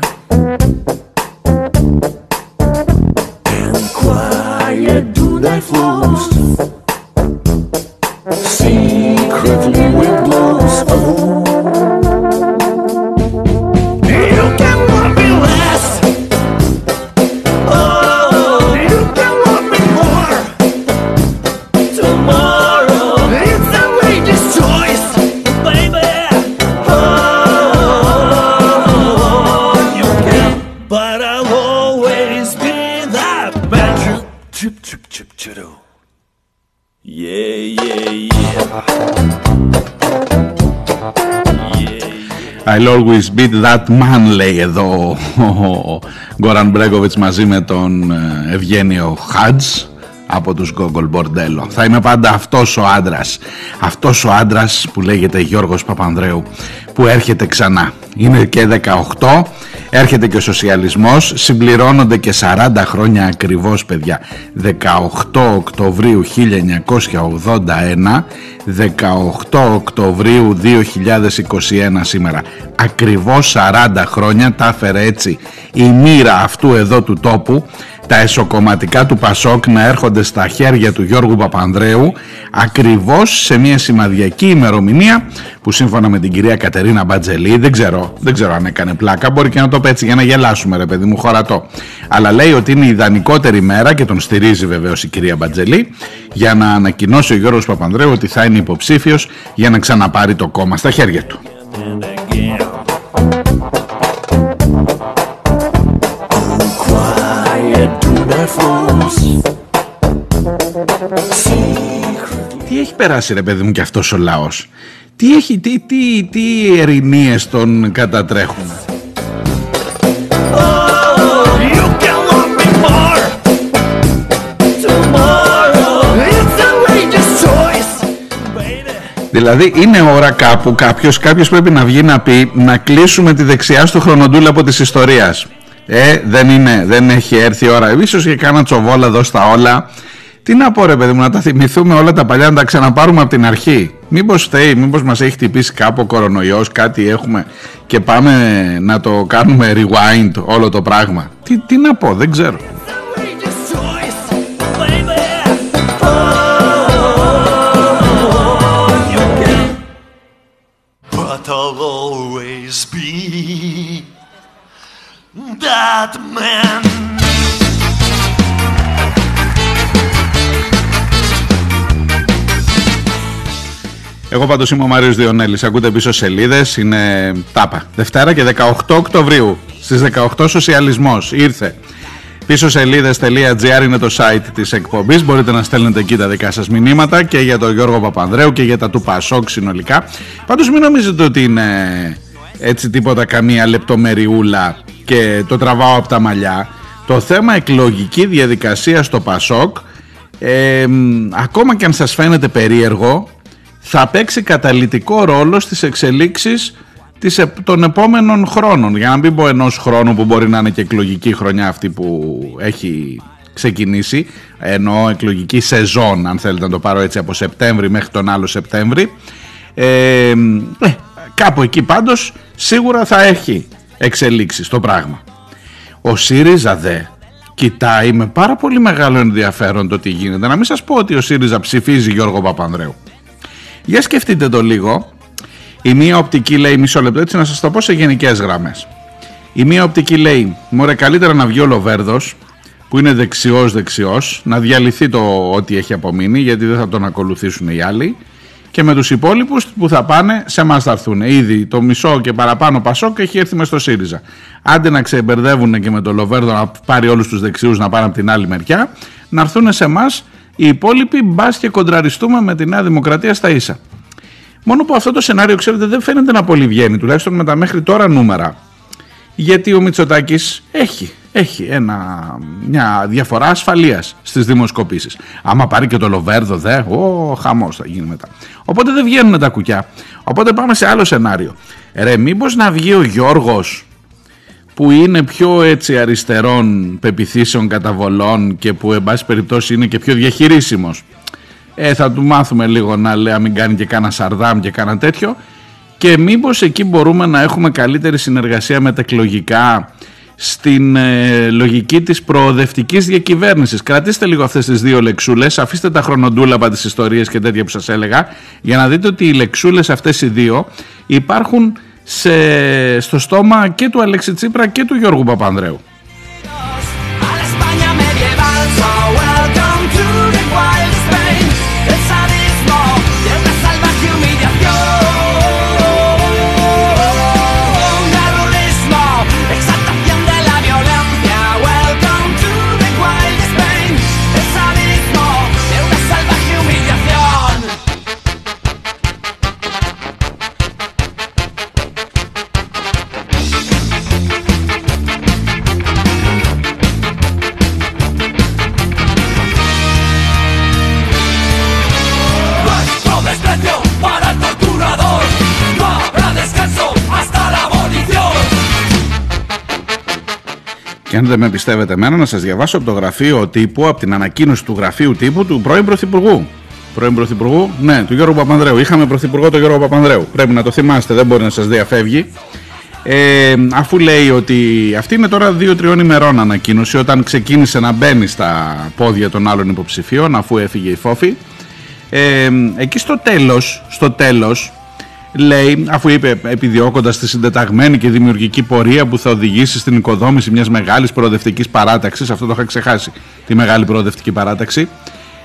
[SPEAKER 5] I'll always
[SPEAKER 1] beat that man λέει εδώ ο Γκόραν Μπρέγκοβιτς μαζί με τον ε, Ευγένιο Χάτζ από τους Google Bordello. Θα είμαι πάντα αυτός ο άντρας, αυτός ο άντρας που λέγεται Γιώργος Παπανδρέου που έρχεται ξανά. Είναι και 18, έρχεται και ο σοσιαλισμός, συμπληρώνονται και 40 χρόνια ακριβώς παιδιά. 18 Οκτωβρίου 1981, 18 Οκτωβρίου 2021 σήμερα. Ακριβώς 40 χρόνια τα έφερε έτσι η μοίρα αυτού εδώ του τόπου τα εσωκομματικά του Πασόκ να έρχονται στα χέρια του Γιώργου Παπανδρέου ακριβώς σε μια σημαδιακή ημερομηνία που σύμφωνα με την κυρία Κατερίνα Μπατζελή δεν ξέρω, δεν ξέρω αν έκανε πλάκα μπορεί και να το πέτσει για να γελάσουμε ρε παιδί μου χωρατό. Αλλά λέει ότι είναι η ιδανικότερη μέρα και τον στηρίζει βεβαίως η κυρία Μπατζελή για να ανακοινώσει ο Γιώργος Παπανδρέου ότι θα είναι υποψήφιος για να ξαναπάρει το κόμμα στα χέρια του Τι έχει περάσει ρε παιδί μου και αυτός ο λαός; Τι έχει, τι, τι, τι ερηνίες τον κατατρέχουν;
[SPEAKER 5] Oh, you can love me more. Tomorrow, it's a wages choice, baby.
[SPEAKER 1] Δηλαδή είναι ώρα κάπου κάποιος, κάποιος πρέπει να βγει να πει να κλείσουμε τη δεξιά στο χρονοτούλα από της ιστορίας Ε, δεν είναι, δεν έχει έρθει η ώρα. Ίσως και κάνα τσοβόλα εδώ στα όλα. Τι να πω ρε παιδί μου, να τα θυμηθούμε όλα τα παλιά, να τα ξαναπάρουμε από την αρχή. Μήπως φταίει, μήπως μας έχει χτυπήσει κάπου ο κορονοϊός, κάτι έχουμε Και πάμε να το κάνουμε rewind όλο το πράγμα. Τι, τι να πω, δεν ξέρω.
[SPEAKER 5] Wages choice, baby. Oh, you can, but I'll always be that man.
[SPEAKER 1] Εγώ πάντως είμαι ο Μάριος Διονέλης, ακούτε πίσω σελίδες, είναι τάπα. Δευτέρα και 18 Οκτωβρίου, στις 18 Σοσιαλισμός, ήρθε. Πίσω σελίδες.gr είναι το site της εκπομπής, μπορείτε να στέλνετε εκεί τα δικά σας μηνύματα και για τον Γιώργο Παπανδρέου και για τα του Πασόκ συνολικά. Πάντως μην νομίζετε ότι είναι έτσι τίποτα καμία λεπτομεριούλα και το τραβάω από τα μαλλιά. Το θέμα εκλογική διαδικασία στο Πασόκ, ε, μ, ακόμα και αν σας φαίνεται περίεργο, θα παίξει καταλητικό ρόλο στις εξελίξεις της, επ- των επόμενων χρόνων. Για να μην πω ενός χρόνου που μπορεί να είναι και εκλογική χρονιά αυτή που έχει ξεκινήσει, ενώ εκλογική σεζόν, αν θέλετε να το πάρω έτσι, από Σεπτέμβρη μέχρι τον άλλο Σεπτέμβρη. Ε, ε, κάπου εκεί πάντως σίγουρα θα έχει εξελίξεις το πράγμα. Ο ΣΥΡΙΖΑ δε κοιτάει με πάρα πολύ μεγάλο ενδιαφέρον το τι γίνεται. Να μην σας πω ότι ο ΣΥΡΙΖΑ ψηφίζει Γιώργο Παπανδρέου. Για σκεφτείτε το λίγο. Η μία οπτική λέει μισό λεπτό έτσι να σας το πω σε γενικές γραμμές. Η μία οπτική λέει μωρέ καλύτερα να βγει ο Λοβέρδος που είναι δεξιός δεξιός να διαλυθεί το ό,τι έχει απομείνει γιατί δεν θα τον ακολουθήσουν οι άλλοι και με τους υπόλοιπους που θα πάνε σε εμά θα έρθουν. Ήδη το μισό και παραπάνω Πασόκ έχει έρθει μες στο ΣΥΡΙΖΑ. Άντε να ξεμπερδεύουν και με το Λοβέρδο να πάρει όλους τους δεξιούς να πάνε από την άλλη μεριά, να έρθουν σε εμά οι υπόλοιποι μπας και κοντραριστούμε με τη Νέα Δημοκρατία στα ίσα. Μόνο που αυτό το σενάριο, ξέρετε, δεν φαίνεται να πολύ βγαίνει, τουλάχιστον με τα μέχρι τώρα νούμερα. Γιατί ο Μητσοτάκης έχει, έχει ένα, μια διαφορά ασφαλείας στις δημοσκοπήσεις. Άμα πάρει και το Λοβέρδο, δε, ο χαμός θα γίνει μετά. Οπότε δεν βγαίνουν τα κουκιά. Οπότε πάμε σε άλλο σενάριο. Ρε, μήπως να βγει ο Γιώργος που είναι πιο έτσι αριστερών πεπιθήσεων καταβολών και που εν πάση περιπτώσει είναι και πιο διαχειρίσιμος ε, θα του μάθουμε λίγο να λέει μην κάνει και κάνα σαρδάμ και κάνα τέτοιο και μήπως εκεί μπορούμε να έχουμε καλύτερη συνεργασία με τα εκλογικά στην ε, λογική της προοδευτικής διακυβέρνησης. Κρατήστε λίγο αυτές τις δύο λεξούλες, αφήστε τα χρονοτούλαπα τις ιστορίες και τέτοια που σας έλεγα, για να δείτε ότι οι λεξούλες αυτές οι δύο υπάρχουν σε, στο στόμα και του Αλέξη Τσίπρα και του Γιώργου Παπανδρέου. Και αν δεν με πιστεύετε εμένα να σας διαβάσω από το γραφείο τύπου, από την ανακοίνωση του γραφείου τύπου του πρώην Πρωθυπουργού. Πρώην Πρωθυπουργού, ναι, του Γιώργου Παπανδρέου. Είχαμε Πρωθυπουργό τον Γιώργο Παπανδρέου. Πρέπει να το θυμάστε, δεν μπορεί να σας διαφεύγει. Ε, αφού λέει ότι αυτή είναι τώρα δύο-τριών ημερών ανακοίνωση όταν ξεκίνησε να μπαίνει στα πόδια των άλλων υποψηφίων αφού έφυγε η Φόφη ε, εκεί στο τέλος, στο τέλος λέει, αφού είπε επιδιώκοντας τη συντεταγμένη και δημιουργική πορεία που θα οδηγήσει στην οικοδόμηση μιας μεγάλης προοδευτικής παράταξης, αυτό το είχα ξεχάσει, τη μεγάλη προοδευτική παράταξη,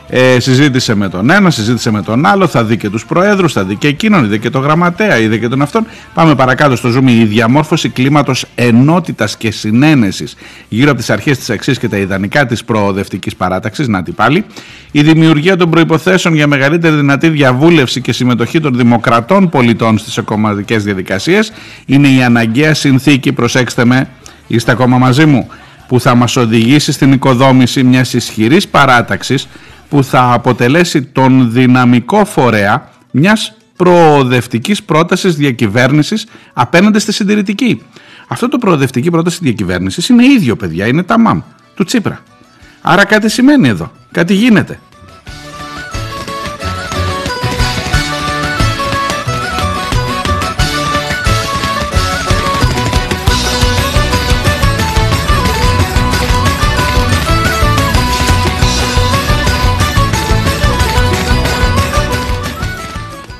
[SPEAKER 1] ε, συζήτησε με τον ένα, συζήτησε με τον άλλο, θα δει και τους προέδρους, θα δει και εκείνον, είδε και τον γραμματέα, είδε και τον αυτόν. Πάμε παρακάτω στο zoom. Η διαμόρφωση κλίματος ενότητας και συνένεσης γύρω από τις αρχές, της αξίε και τα ιδανικά της προοδευτικής παράταξης, να την πάλι. Η δημιουργία των προποθέσεων για μεγαλύτερη δυνατή διαβούλευση και συμμετοχή των δημοκρατών πολιτών στις κομματικέ διαδικασίες είναι η αναγκαία συνθήκη, προσέξτε με, είστε ακόμα μαζί μου, που θα μας οδηγήσει στην οικοδόμηση μιας ισχυρής παράταξης που θα αποτελέσει τον δυναμικό φορέα μιας προοδευτικής πρότασης διακυβέρνησης απέναντι στη συντηρητική. Αυτό το προοδευτική πρόταση διακυβέρνησης είναι ίδιο παιδιά, είναι τα μαμ του Τσίπρα. Άρα κάτι σημαίνει εδώ, κάτι γίνεται.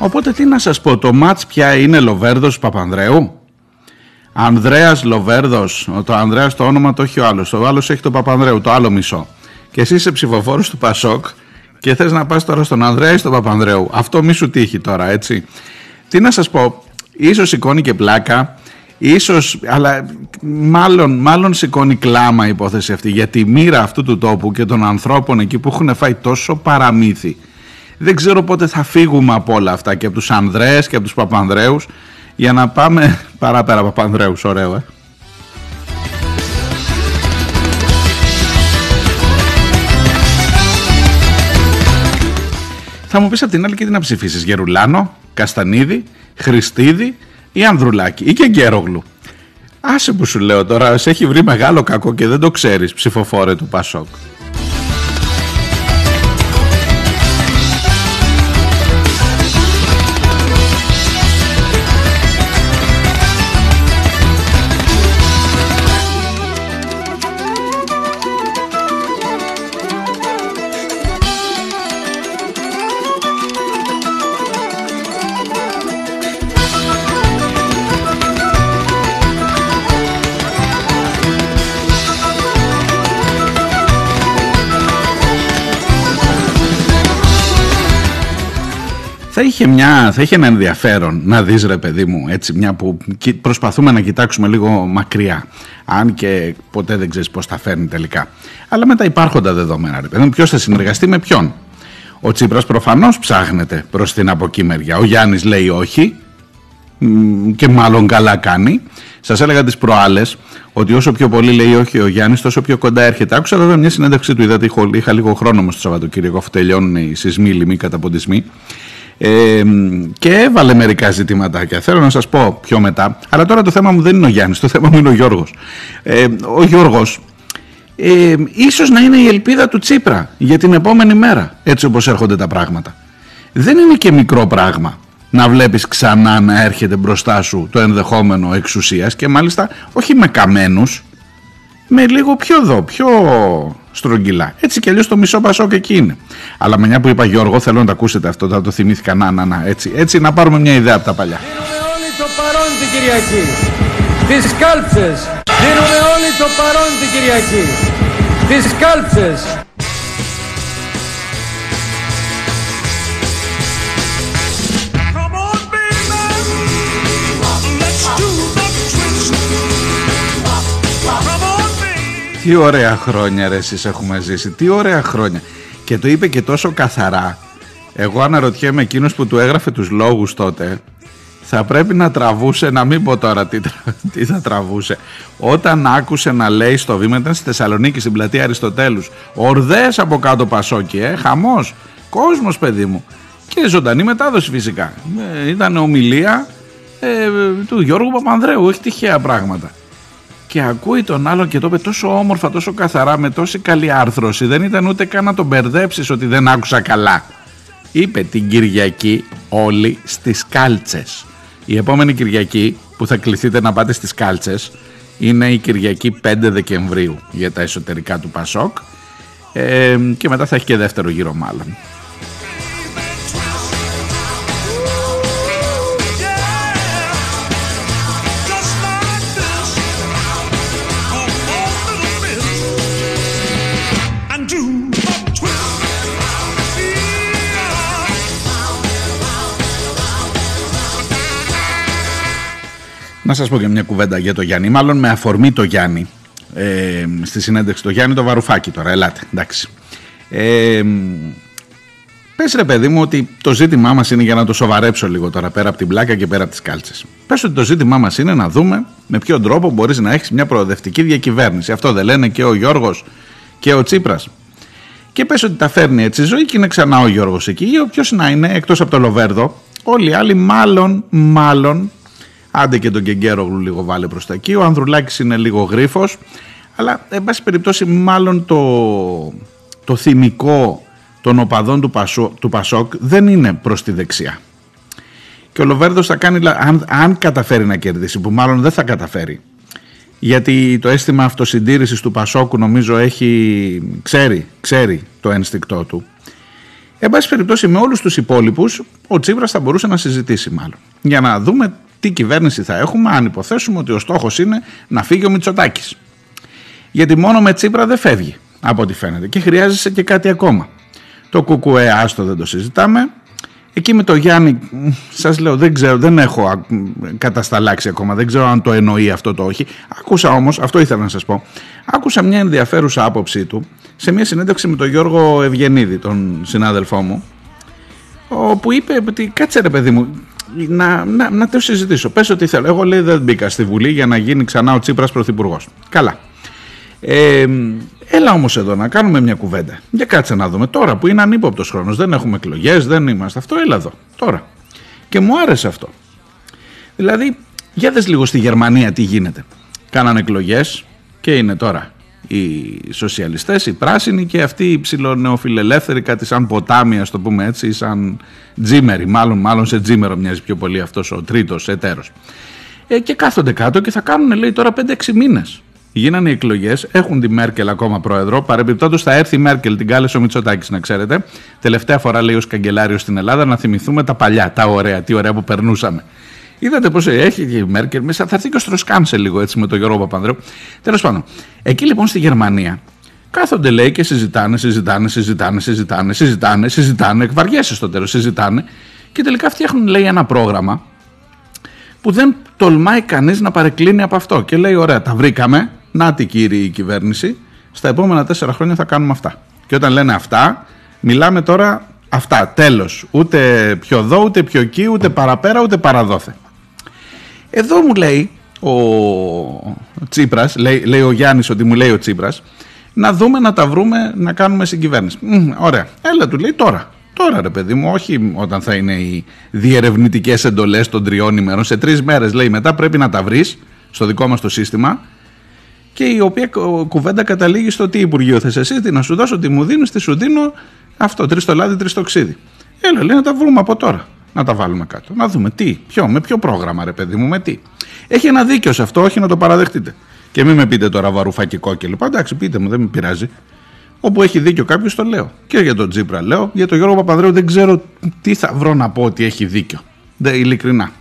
[SPEAKER 1] Οπότε τι να σας πω, το μάτς πια είναι Λοβέρδος Παπανδρέου; Ανδρέας Λοβέρδος, το Ανδρέας το όνομα το έχει ο άλλος, ο άλλος έχει το Παπανδρέου, το άλλο μισό. Και εσύ είσαι ψηφοφόρος του Πασόκ και θες να πας τώρα στον Ανδρέα ή στον Παπανδρέου; Αυτό μη σου τύχει τώρα, έτσι. Τι να σας πω, ίσως σηκώνει και πλάκα, ίσως, αλλά μάλλον, μάλλον σηκώνει κλάμα η υπόθεση αυτή για τη μοίρα αυτού του τόπου και των ανθρώπων εκεί που έχουν φάει τόσο παραμύθι δεν ξέρω πότε θα φύγουμε από όλα αυτά και από τους Ανδρέες και από τους Παπανδρέους για να πάμε <laughs> παράπερα Παπανδρέους, ωραίο ε. Θα μου πεις απ' την άλλη και τι να ψηφίσεις, Γερουλάνο, Καστανίδη, Χριστίδη ή Ανδρουλάκη ή και Γκέρογλου. Άσε που σου λέω τώρα, σε έχει βρει μεγάλο κακό και δεν το ξέρεις ψηφοφόρε του Πασόκ. Είχε, μια, θα είχε ένα ενδιαφέρον να δεις ρε παιδί μου έτσι μια που προσπαθούμε να κοιτάξουμε λίγο μακριά αν και ποτέ δεν ξέρεις πώς θα φέρνει τελικά αλλά με τα υπάρχοντα δεδομένα ρε παιδί μου ποιος θα συνεργαστεί με ποιον ο Τσίπρας προφανώς ψάχνεται προς την από εκεί μεριά ο Γιάννης λέει όχι και μάλλον καλά κάνει σας έλεγα τις προάλλες ότι όσο πιο πολύ λέει όχι ο Γιάννης, τόσο πιο κοντά έρχεται. Άκουσα βέβαια μια συνέντευξή του. Είδατε, είχα λίγο χρόνο όμως το Σαββατοκύριακο, αφού τελειώνουν οι σεισμοί, οι λοιμοί, καταποντισμοί. Ε, και έβαλε μερικά ζητήματάκια. Θέλω να σας πω πιο μετά. Αλλά τώρα το θέμα μου δεν είναι ο Γιάννης, το θέμα μου είναι ο Γιώργος. Ε, ο Γιώργος ε, ίσως να είναι η ελπίδα του Τσίπρα για την επόμενη μέρα, έτσι όπως έρχονται τα πράγματα. Δεν είναι και μικρό πράγμα να βλέπεις ξανά να έρχεται μπροστά σου το ενδεχόμενο εξουσίας και μάλιστα όχι με καμένους, με λίγο πιο δω, πιο στρογγυλά. Έτσι κι αλλιώς το μισό πασόκ εκεί είναι. Αλλά με μια που είπα Γιώργο θέλω να το ακούσετε αυτό, θα το θυμήθηκα να, να, να, έτσι, έτσι να πάρουμε μια ιδέα από τα παλιά.
[SPEAKER 3] Δίνουμε όλοι το παρόν την Κυριακή. Τις κάλψες. Δίνουμε όλοι το παρόν την Κυριακή. Τις κάλψες.
[SPEAKER 1] Τι ωραία χρόνια ρε εσείς έχουμε ζήσει, τι ωραία χρόνια. Και το είπε και τόσο καθαρά. Εγώ αναρωτιέμαι εκείνος που του έγραφε τους λόγους τότε, θα πρέπει να τραβούσε, να μην πω τώρα τι, <laughs> τι θα τραβούσε. Όταν άκουσε να λέει στο βήμα, ήταν στη Θεσσαλονίκη, στην πλατεία Αριστοτέλους, ορδές από κάτω Πασόκι, ε, χαμός, κόσμος παιδί μου. Και ζωντανή μετάδοση φυσικά. Ε, ήταν ομιλία ε, του Γιώργου Παπανδρέου, όχι τυχαία πράγματα και ακούει τον άλλον και το είπε τόσο όμορφα, τόσο καθαρά, με τόση καλή άρθρωση. Δεν ήταν ούτε καν να τον μπερδέψεις ότι δεν άκουσα καλά. Είπε την Κυριακή όλοι στις κάλτσες. Η επόμενη Κυριακή που θα κληθείτε να πάτε στις κάλτσες είναι η Κυριακή 5 Δεκεμβρίου για τα εσωτερικά του Πασόκ ε, και μετά θα έχει και δεύτερο γύρο μάλλον. Να σας πω και μια κουβέντα για το Γιάννη, μάλλον με αφορμή το Γιάννη, ε, στη συνέντευξη το Γιάννη το Βαρουφάκι τώρα, ελάτε, εντάξει. Ε, πες ρε παιδί μου ότι το ζήτημά μας είναι για να το σοβαρέψω λίγο τώρα πέρα από την πλάκα και πέρα από τις κάλτσες. Πες ότι το ζήτημά μας είναι να δούμε με ποιον τρόπο μπορείς να έχεις μια προοδευτική διακυβέρνηση. Αυτό δεν λένε και ο Γιώργος και ο Τσίπρας. Και πες ότι τα φέρνει έτσι η ζωή και είναι ξανά ο Γιώργος εκεί ή όποιος να είναι εκτός από το Λοβέρδο. Όλοι οι άλλοι μάλλον, μάλλον Άντε και τον Κεγκέρογλου λίγο βάλε προς τα εκεί. Ο Ανδρουλάκης είναι λίγο γρίφος. Αλλά, εν πάση περιπτώσει, μάλλον το, το θυμικό των οπαδών του, Πασό, του Πασόκ δεν είναι προς τη δεξιά. Και ο Λοβέρδος θα κάνει, αν, αν καταφέρει να κερδίσει, που μάλλον δεν θα καταφέρει, γιατί το αίσθημα αυτοσυντήρησης του Πασόκου νομίζω έχει, ξέρει, ξέρει το ένστικτό του. Εν πάση περιπτώσει με όλους τους υπόλοιπους ο Τσίπρας θα μπορούσε να συζητήσει μάλλον για να δούμε τι κυβέρνηση θα έχουμε αν υποθέσουμε ότι ο στόχος είναι να φύγει ο Μητσοτάκης. Γιατί μόνο με Τσίπρα δεν φεύγει από ό,τι φαίνεται και χρειάζεσαι και κάτι ακόμα. Το κουκουέ άστο δεν το συζητάμε. Εκεί με το Γιάννη, σας λέω, δεν ξέρω, δεν έχω κατασταλάξει ακόμα, δεν ξέρω αν το εννοεί αυτό το όχι. Άκουσα όμως, αυτό ήθελα να σας πω, άκουσα μια ενδιαφέρουσα άποψή του σε μια συνέντευξη με τον Γιώργο Ευγενίδη, τον συνάδελφό μου, όπου είπε ότι κάτσε ρε παιδί μου, να, να, να το συζητήσω. Πες ότι θέλω. Εγώ λέει δεν μπήκα στη Βουλή για να γίνει ξανά ο Τσίπρας Πρωθυπουργός. Καλά. Ε, έλα όμως εδώ να κάνουμε μια κουβέντα. Για κάτσε να δούμε τώρα που είναι ανύποπτος χρόνος. Δεν έχουμε εκλογές, δεν είμαστε αυτό. Έλα εδώ τώρα. Και μου άρεσε αυτό. Δηλαδή, για δες λίγο στη Γερμανία τι γίνεται. Κάνανε εκλογές και είναι τώρα οι σοσιαλιστές, οι πράσινοι και αυτοί οι ψηλονεοφιλελεύθεροι κάτι σαν ποτάμι ας το πούμε έτσι ή σαν τζίμεροι, μάλλον, μάλλον σε τζίμερο μοιάζει πιο πολύ αυτός ο τρίτος εταίρος. Ε, και κάθονται κάτω και θα κάνουν λέει τώρα 5-6 μήνες. Γίνανε οι εκλογές, έχουν τη Μέρκελ ακόμα πρόεδρο. Παρεμπιπτόντως θα έρθει η Μέρκελ, την κάλεσε ο Μητσοτάκης, να ξέρετε. Τελευταία φορά λέει ως καγκελάριος στην Ελλάδα να θυμηθούμε τα παλιά, τα ωραία, τι ωραία που περνούσαμε. Είδατε πώ έχει η Μέρκελ μέσα. Θα έρθει και ο Στροσκάν σε λίγο έτσι με τον Γιώργο Παπανδρέου. Τέλος πάντων, εκεί λοιπόν στη Γερμανία κάθονται λέει και συζητάνε, συζητάνε, συζητάνε, συζητάνε, συζητάνε, συζητάνε. Βαριέσαι στο τέλος, συζητάνε. Και τελικά φτιάχνουν, λέει, ένα πρόγραμμα που δεν τολμάει κανείς να παρεκκλίνει από αυτό. Και λέει, ωραία, τα βρήκαμε, να τη κύριε η κυβέρνηση, στα επόμενα τέσσερα χρόνια θα κάνουμε αυτά. Και όταν λένε αυτά, μιλάμε τώρα αυτά, τέλος. Ούτε πιο εδώ, ούτε πιο εκεί, ούτε παραπέρα, ούτε παραδόθε. Εδώ μου λέει ο Τσίπρας, λέει, λέει ο Γιάννης ότι μου λέει ο Τσίπρας, να δούμε να τα βρούμε να κάνουμε συγκυβέρνηση. Μ, ωραία, έλα του λέει τώρα. Τώρα ρε παιδί μου, όχι όταν θα είναι οι διερευνητικές εντολές των τριών ημερών. Σε τρεις μέρες λέει μετά πρέπει να τα βρεις στο δικό μας το σύστημα. Και η οποία κουβέντα καταλήγει στο τι Υπουργείο θες εσύ, τι να σου δώσω, τι μου δίνεις, τι σου δίνω. Αυτό, τρεις το λάδι, τρεις το ξύδι. Έλα, λέει να τα βρούμε από τώρα. Να τα βάλουμε κάτω. Να δούμε τι, ποιο, με ποιο πρόγραμμα, ρε παιδί μου, με τι. Έχει ένα δίκιο σε αυτό, όχι να το παραδεχτείτε. Και μην με πείτε τώρα βαρουφακικό κλπ. Εντάξει, πείτε μου, δεν με πειράζει. Όπου έχει δίκιο κάποιος, το λέω. Και για τον Τζίπρα λέω. Για τον Γιώργο Παπαδρέου δεν ξέρω τι θα βρω να πω ότι έχει δίκιο. Δεν, ειλικρινά.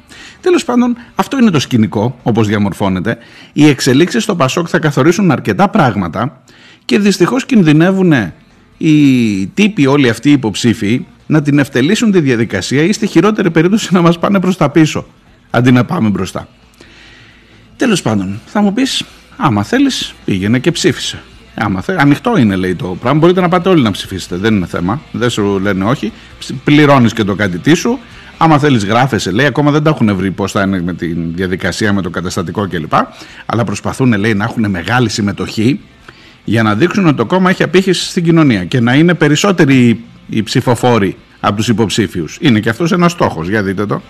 [SPEAKER 1] Τέλος πάντων, αυτό είναι το σκηνικό, όπως διαμορφώνεται. Οι εξελίξεις στο Πασόκ θα καθορίσουν αρκετά πράγματα και δυστυχώς κινδυνεύουν οι τύποι όλοι αυτοί οι υποψήφοι να την ευτελίσουν τη διαδικασία ή στη χειρότερη περίπτωση να μας πάνε προς τα πίσω αντί να πάμε μπροστά. Τέλος πάντων, θα μου πεις, άμα θέλεις, πήγαινε και ψήφισε. Άμα θε, ανοιχτό είναι λέει το πράγμα. Μπορείτε να πάτε όλοι να ψηφίσετε. Δεν είναι θέμα. Δεν σου λένε όχι. Πληρώνεις και το κάτι σου. Άμα θέλεις, γράφεσαι. Λέει ακόμα δεν τα έχουν βρει πώς θα είναι με τη διαδικασία, με το καταστατικό κλπ. Αλλά προσπαθούν λέει να έχουν μεγάλη συμμετοχή για να δείξουν ότι το κόμμα έχει απήχηση στην κοινωνία και να είναι περισσότεροι οι ψηφοφόροι από τους υποψήφιους. Είναι και αυτός ένας στόχος. Για δείτε το.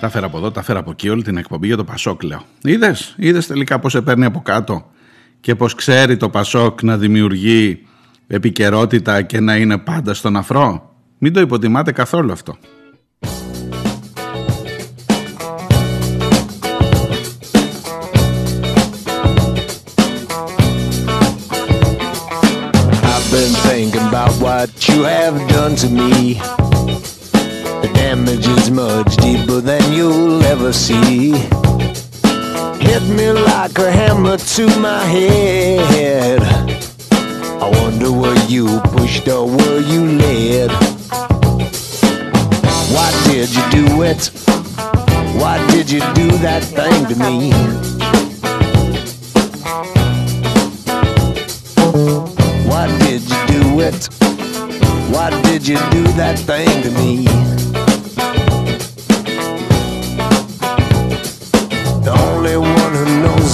[SPEAKER 1] Τα φέρα από εδώ, τα φέρα από εκεί, όλη την εκπομπή για το Πασόκ, λέω. Είδες, είδες τελικά πώς επέρνει από κάτω και πώ ξέρει το Πασόκ να δημιουργεί επικαιρότητα και να είναι πάντα στον αφρό; Μην το υποτιμάτε καθόλου αυτό.
[SPEAKER 5] I've been thinking about what you have done to me. The damage is much deeper than you'll ever see. Hit me like a hammer to my head. I wonder were you pushed or were you led? Why did you do it? Why did you do that thing to me? Why did you do it? Why did you do that thing to me?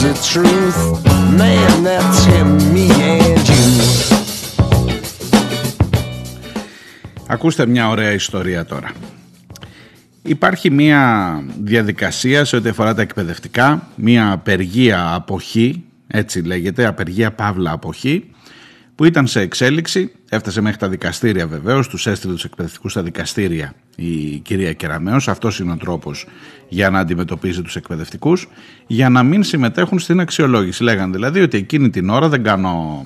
[SPEAKER 5] The truth, man, that's him, me and you.
[SPEAKER 1] Ακούστε μια ωραία ιστορία τώρα. Υπάρχει μια διαδικασία σε ό,τι αφορά τα εκπαιδευτικά, μια απεργία αποχή, έτσι λέγεται, απεργία παύλα αποχή, που ήταν σε εξέλιξη, έφτασε μέχρι τα δικαστήρια βεβαίως, τους έστειλε τους εκπαιδευτικούς στα δικαστήρια η κυρία Κεραμέο. Αυτός είναι ο τρόπος για να αντιμετωπίζει τους εκπαιδευτικούς, για να μην συμμετέχουν στην αξιολόγηση. Λέγανε δηλαδή ότι εκείνη την ώρα δεν κάνω.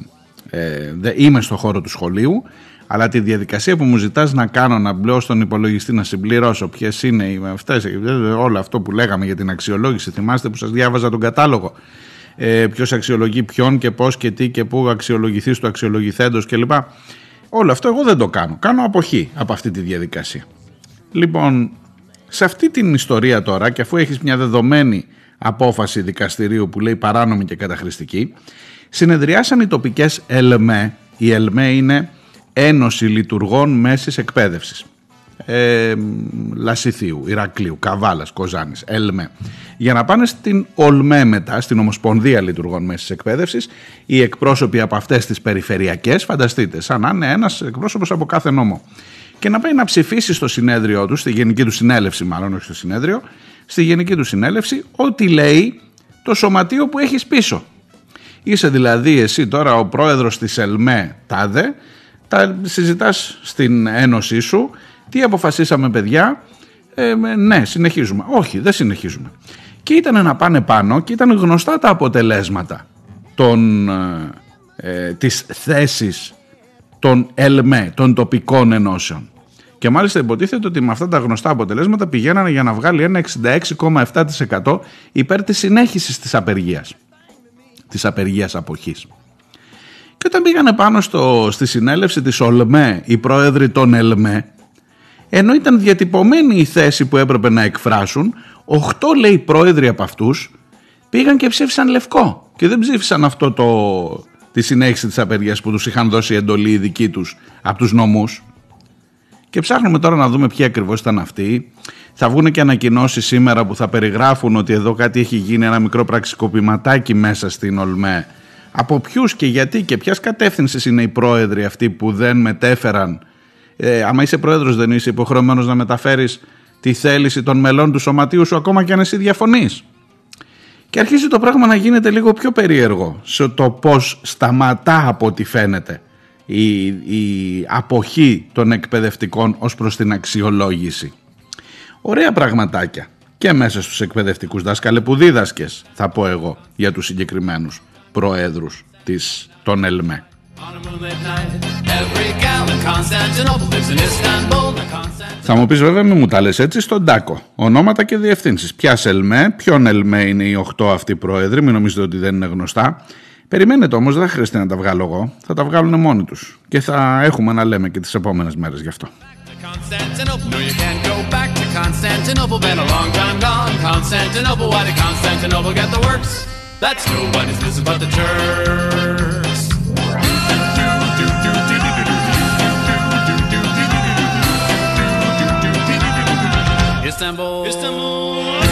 [SPEAKER 1] Ε, δεν είμαι στο χώρο του σχολείου, αλλά τη διαδικασία που μου ζητάς να κάνω, να μπλέω στον υπολογιστή, να συμπληρώσω ποιες είναι οι αυτές, όλο αυτό που λέγαμε για την αξιολόγηση, θυμάστε που σας διάβαζα τον κατάλογο, ε, ποιος αξιολογεί ποιον και πώς και τι και πού αξιολογηθεί στο αξιολογηθέντος κλπ. Όλο αυτό εγώ δεν το κάνω. Κάνω αποχή από αυτή τη διαδικασία. Λοιπόν, σε αυτή την ιστορία τώρα και αφού έχεις μια δεδομένη απόφαση δικαστηρίου που λέει παράνομη και καταχρηστική, συνεδριάσαν οι τοπικές ΕΛΜΕ. Η ΕΛΜΕ είναι Ένωση Λειτουργών Μέσης Εκπαίδευσης. Ε, Λασιθίου, Ηρακλείου, Καβάλας, Κοζάνης, ΕΛΜΕ. Για να πάνε στην ΟΛΜΕ μετά, στην Ομοσπονδία Λειτουργών Μέσης Εκπαίδευσης, οι εκπρόσωποι από αυτές τις περιφερειακές, φανταστείτε, σαν να είναι ένας εκπρόσωπος από κάθε νόμο. Και να πάει να ψηφίσει στο συνέδριό του, στη γενική του συνέλευση μάλλον, όχι στο συνέδριο, στη γενική του συνέλευση, ό,τι λέει το σωματείο που έχεις πίσω. Είσαι δηλαδή εσύ τώρα ο πρόεδρος της ΕΛΜΕ ΤΑΔΕ, τα συζητάς στην ένωσή σου, τι αποφασίσαμε παιδιά, ε, ναι συνεχίζουμε. Όχι δεν συνεχίζουμε. Και ήταν να πάνε πάνω και ήταν γνωστά τα αποτελέσματα των, ε, της θέσης των ΕΛΜΕ, των τοπικών ενώσεων. Και μάλιστα υποτίθεται ότι με αυτά τα γνωστά αποτελέσματα πηγαίνανε για να βγάλει ένα 66,7% υπέρ της συνέχισης της απεργίας. Της απεργίας αποχής. Και όταν πήγανε πάνω στο, στη συνέλευση της ΟΛΜΕ, οι πρόεδροι των ΕΛΜΕ, ενώ ήταν διατυπωμένη η θέση που έπρεπε να εκφράσουν, 8 λέει πρόεδροι από αυτούς πήγαν και ψήφισαν λευκό και δεν ψήφισαν αυτό το, τη συνέχιση της απεργίας που τους είχαν δώσει εντολή οι δικοί τους από τους νομούς. Και ψάχνουμε τώρα να δούμε ποιοι ακριβώς ήταν αυτοί. Θα βγουν και ανακοινώσεις σήμερα που θα περιγράφουν ότι εδώ κάτι έχει γίνει, ένα μικρό πραξικοπηματάκι μέσα στην ΟΛΜΕ. Από ποιους και γιατί και ποιας κατεύθυνσης είναι οι πρόεδροι αυτοί που δεν μετέφεραν. Ε, άμα είσαι πρόεδρος, δεν είσαι υποχρεωμένος να μεταφέρεις τη θέληση των μελών του σωματείου σου, ακόμα και αν εσύ διαφωνείς. Και αρχίζει το πράγμα να γίνεται λίγο πιο περίεργο σε το πώς σταματά από ό,τι φαίνεται η, η αποχή των εκπαιδευτικών ως προς την αξιολόγηση. Ωραία πραγματάκια και μέσα στους εκπαιδευτικούς δάσκαλες που δίδασκες θα πω εγώ για τους συγκεκριμένους προέδρους της, των ΕΛΜΕ. Θα μου πεις βέβαια μην μου τα λες έτσι στον τάκο. Ονόματα και διευθύνσεις. Ποια ΕΛΜΕ, ποιον ΕΛΜΕ είναι οι 8 αυτοί πρόεδροι, μην νομίζετε ότι δεν είναι γνωστά. Περιμένετε όμως, δεν θα χρειαστεί να τα βγάλω εγώ. Θα τα βγάλουν μόνοι τους. Και θα έχουμε να λέμε και τις επόμενες μέρες γι' αυτό. Istanbul. Istanbul.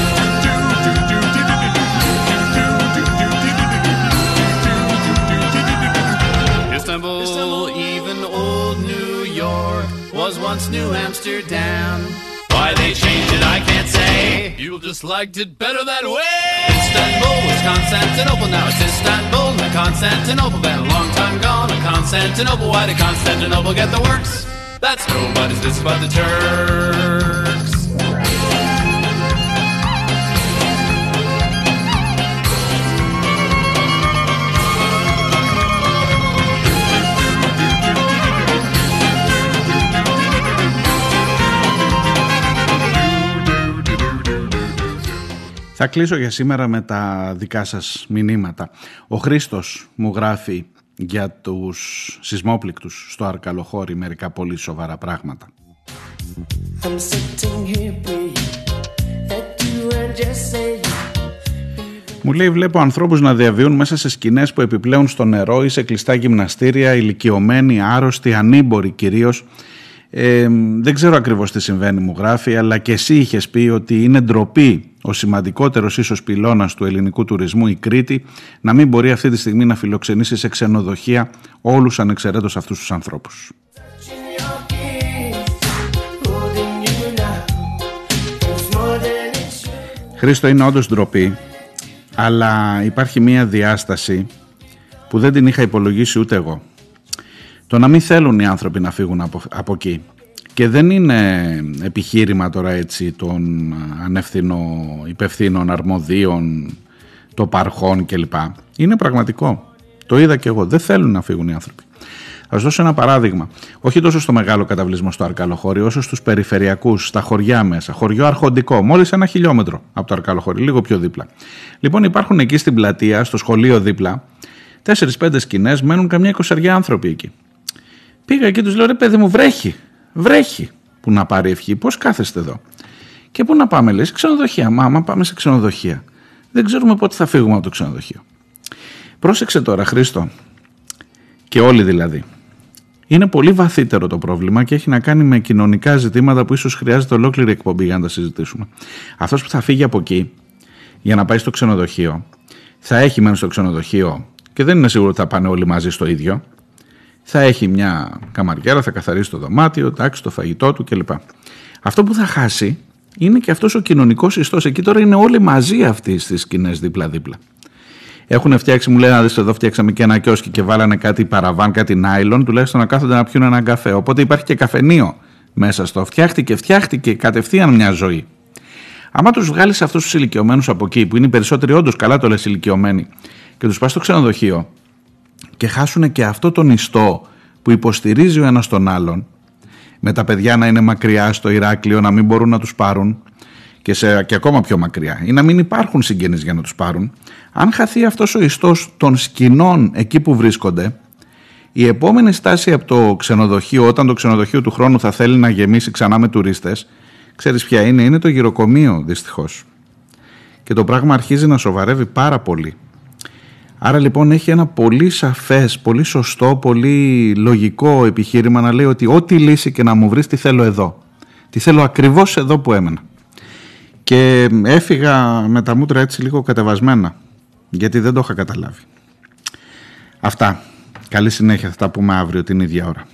[SPEAKER 1] Istanbul. Istanbul. Even old New York was once New Amsterdam. Why they changed it, I can't say. You just liked it better that way. Istanbul was Constantinople, now it's Istanbul, not Constantinople. Been a long time gone, a Constantinople. Why did Constantinople get the works? That's nobody's business but the Turks. Θα κλείσω για σήμερα με τα δικά σας μηνύματα. Ο Χρήστος μου γράφει για τους σεισμόπληκτους στο Αρκαλοχώρι μερικά πολύ σοβαρά πράγματα. Μου λέει βλέπω ανθρώπους να διαβιούν μέσα σε σκηνές που επιπλέουν στο νερό ή σε κλειστά γυμναστήρια, ηλικιωμένοι, άρρωστοι, ανήμποροι κυρίως ε, δεν ξέρω ακριβώς τι συμβαίνει μου γράφει αλλά και εσύ είχες πει ότι είναι ντροπή ο σημαντικότερος ίσως πυλώνας του ελληνικού τουρισμού η Κρήτη να μην μπορεί αυτή τη στιγμή να φιλοξενήσει σε ξενοδοχεία όλους ανεξαιρέτως αυτούς τους ανθρώπους. Χρήστο είναι όντως ντροπή αλλά υπάρχει μία διάσταση που δεν την είχα υπολογίσει ούτε εγώ. Το να μην θέλουν οι άνθρωποι να φύγουν από, από εκεί. Και δεν είναι επιχείρημα τώρα έτσι των ανευθυνών υπευθύνων αρμοδίων, των παρχών κλπ. Είναι πραγματικό. Το είδα και εγώ. Δεν θέλουν να φύγουν οι άνθρωποι. Θα σα δώσω ένα παράδειγμα. Όχι τόσο στο μεγάλο καταβλισμό στο Αρκαλοχώρι, όσο στους περιφερειακούς, στα χωριά μέσα. Χωριό Αρχοντικό, μόλις ένα χιλιόμετρο από το Αρκαλοχώρι, λίγο πιο δίπλα. Λοιπόν, υπάρχουν εκεί στην πλατεία, στο σχολείο δίπλα, 4-5 σκηνές, μένουν καμιά εικοσαριά άνθρωποι εκεί. Πήγα εκεί, τους λέω ρε παιδί μου, βρέχει. Βρέχει. Πού να πάρει ευχή, πώς κάθεστε εδώ. Και πού να πάμε, λέει, ξενοδοχεία. Μάμα, πάμε σε ξενοδοχεία. Δεν ξέρουμε πότε θα φύγουμε από το ξενοδοχείο. Πρόσεξε τώρα, Χρήστο, και όλοι δηλαδή. Είναι πολύ βαθύτερο το πρόβλημα και έχει να κάνει με κοινωνικά ζητήματα που ίσως χρειάζεται ολόκληρη εκπομπή για να τα συζητήσουμε. Αυτός που θα φύγει από εκεί για να πάει στο ξενοδοχείο, θα έχει μένει στο ξενοδοχείο και δεν είναι σίγουρο ότι θα πάνε όλοι μαζί στο ίδιο θα έχει μια καμαριέρα, θα καθαρίσει το δωμάτιο, τάξει το φαγητό του κλπ. Αυτό που θα χάσει είναι και αυτός ο κοινωνικός ιστός. Εκεί τώρα είναι όλοι μαζί αυτοί στις σκηνές δίπλα-δίπλα. Έχουν φτιάξει, μου λένε, εδώ φτιάξαμε και ένα κιόσκι και βάλανε κάτι παραβάν, κάτι νάιλον, τουλάχιστον να κάθονται να πιούν ένα καφέ. Οπότε υπάρχει και καφενείο μέσα στο. Φτιάχτηκε, φτιάχτηκε κατευθείαν μια ζωή. Άμα τους βγάλεις αυτούς τους ηλικιωμένους από εκεί, που είναι οι περισσότεροι όντως καλά το λες ηλικιωμένοι, και τους πας στο ξενοδοχείο, και χάσουν και αυτό τον ιστό που υποστηρίζει ο ένας τον άλλον με τα παιδιά να είναι μακριά στο Ηράκλειο, να μην μπορούν να τους πάρουν και, σε, και ακόμα πιο μακριά ή να μην υπάρχουν συγγενείς για να τους πάρουν. Αν χαθεί αυτός ο ιστός των σκηνών εκεί που βρίσκονται η επόμενη στάση από το ξενοδοχείο όταν το ξενοδοχείο του χρόνου θα θέλει να γεμίσει ξανά με τουρίστες ξέρεις ποια είναι, είναι το γυροκομείο δυστυχώς. Και το πράγμα αρχίζει να σοβαρεύει πάρα πολύ Άρα λοιπόν έχει ένα πολύ σαφές, πολύ σωστό, πολύ λογικό επιχείρημα να λέει ότι ό,τι λύση και να μου βρεις τι θέλω εδώ. Τι θέλω ακριβώς εδώ που έμενα. Και έφυγα με τα μούτρα έτσι λίγο κατεβασμένα, γιατί δεν το είχα καταλάβει. Αυτά. Καλή συνέχεια θα τα πούμε αύριο την ίδια ώρα.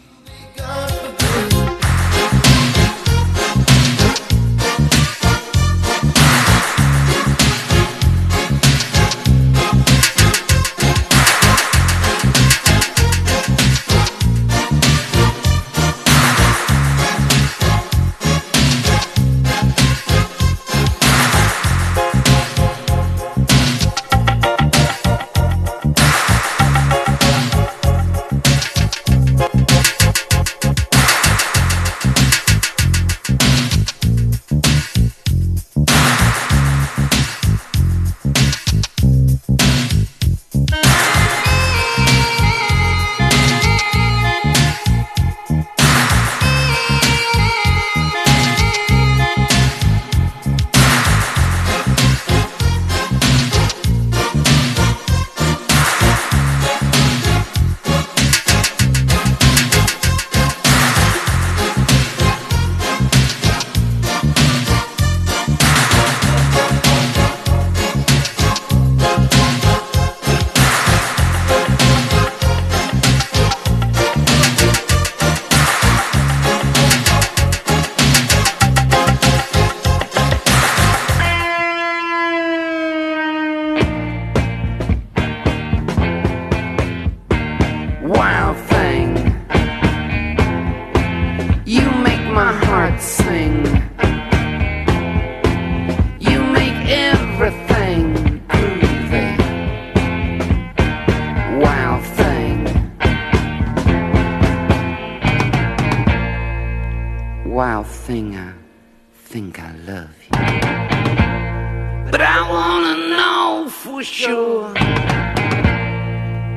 [SPEAKER 6] for sure.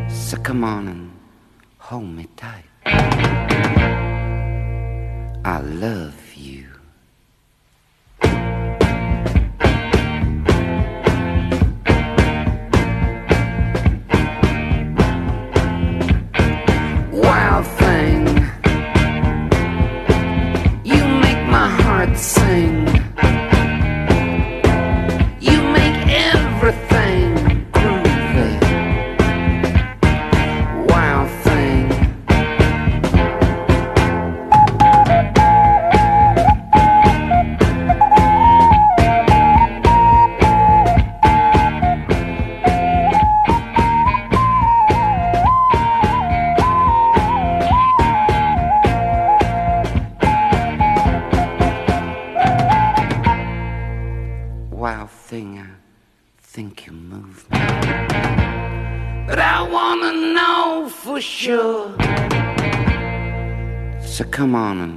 [SPEAKER 6] So come on and hold me tight. I love you. Narkomanen.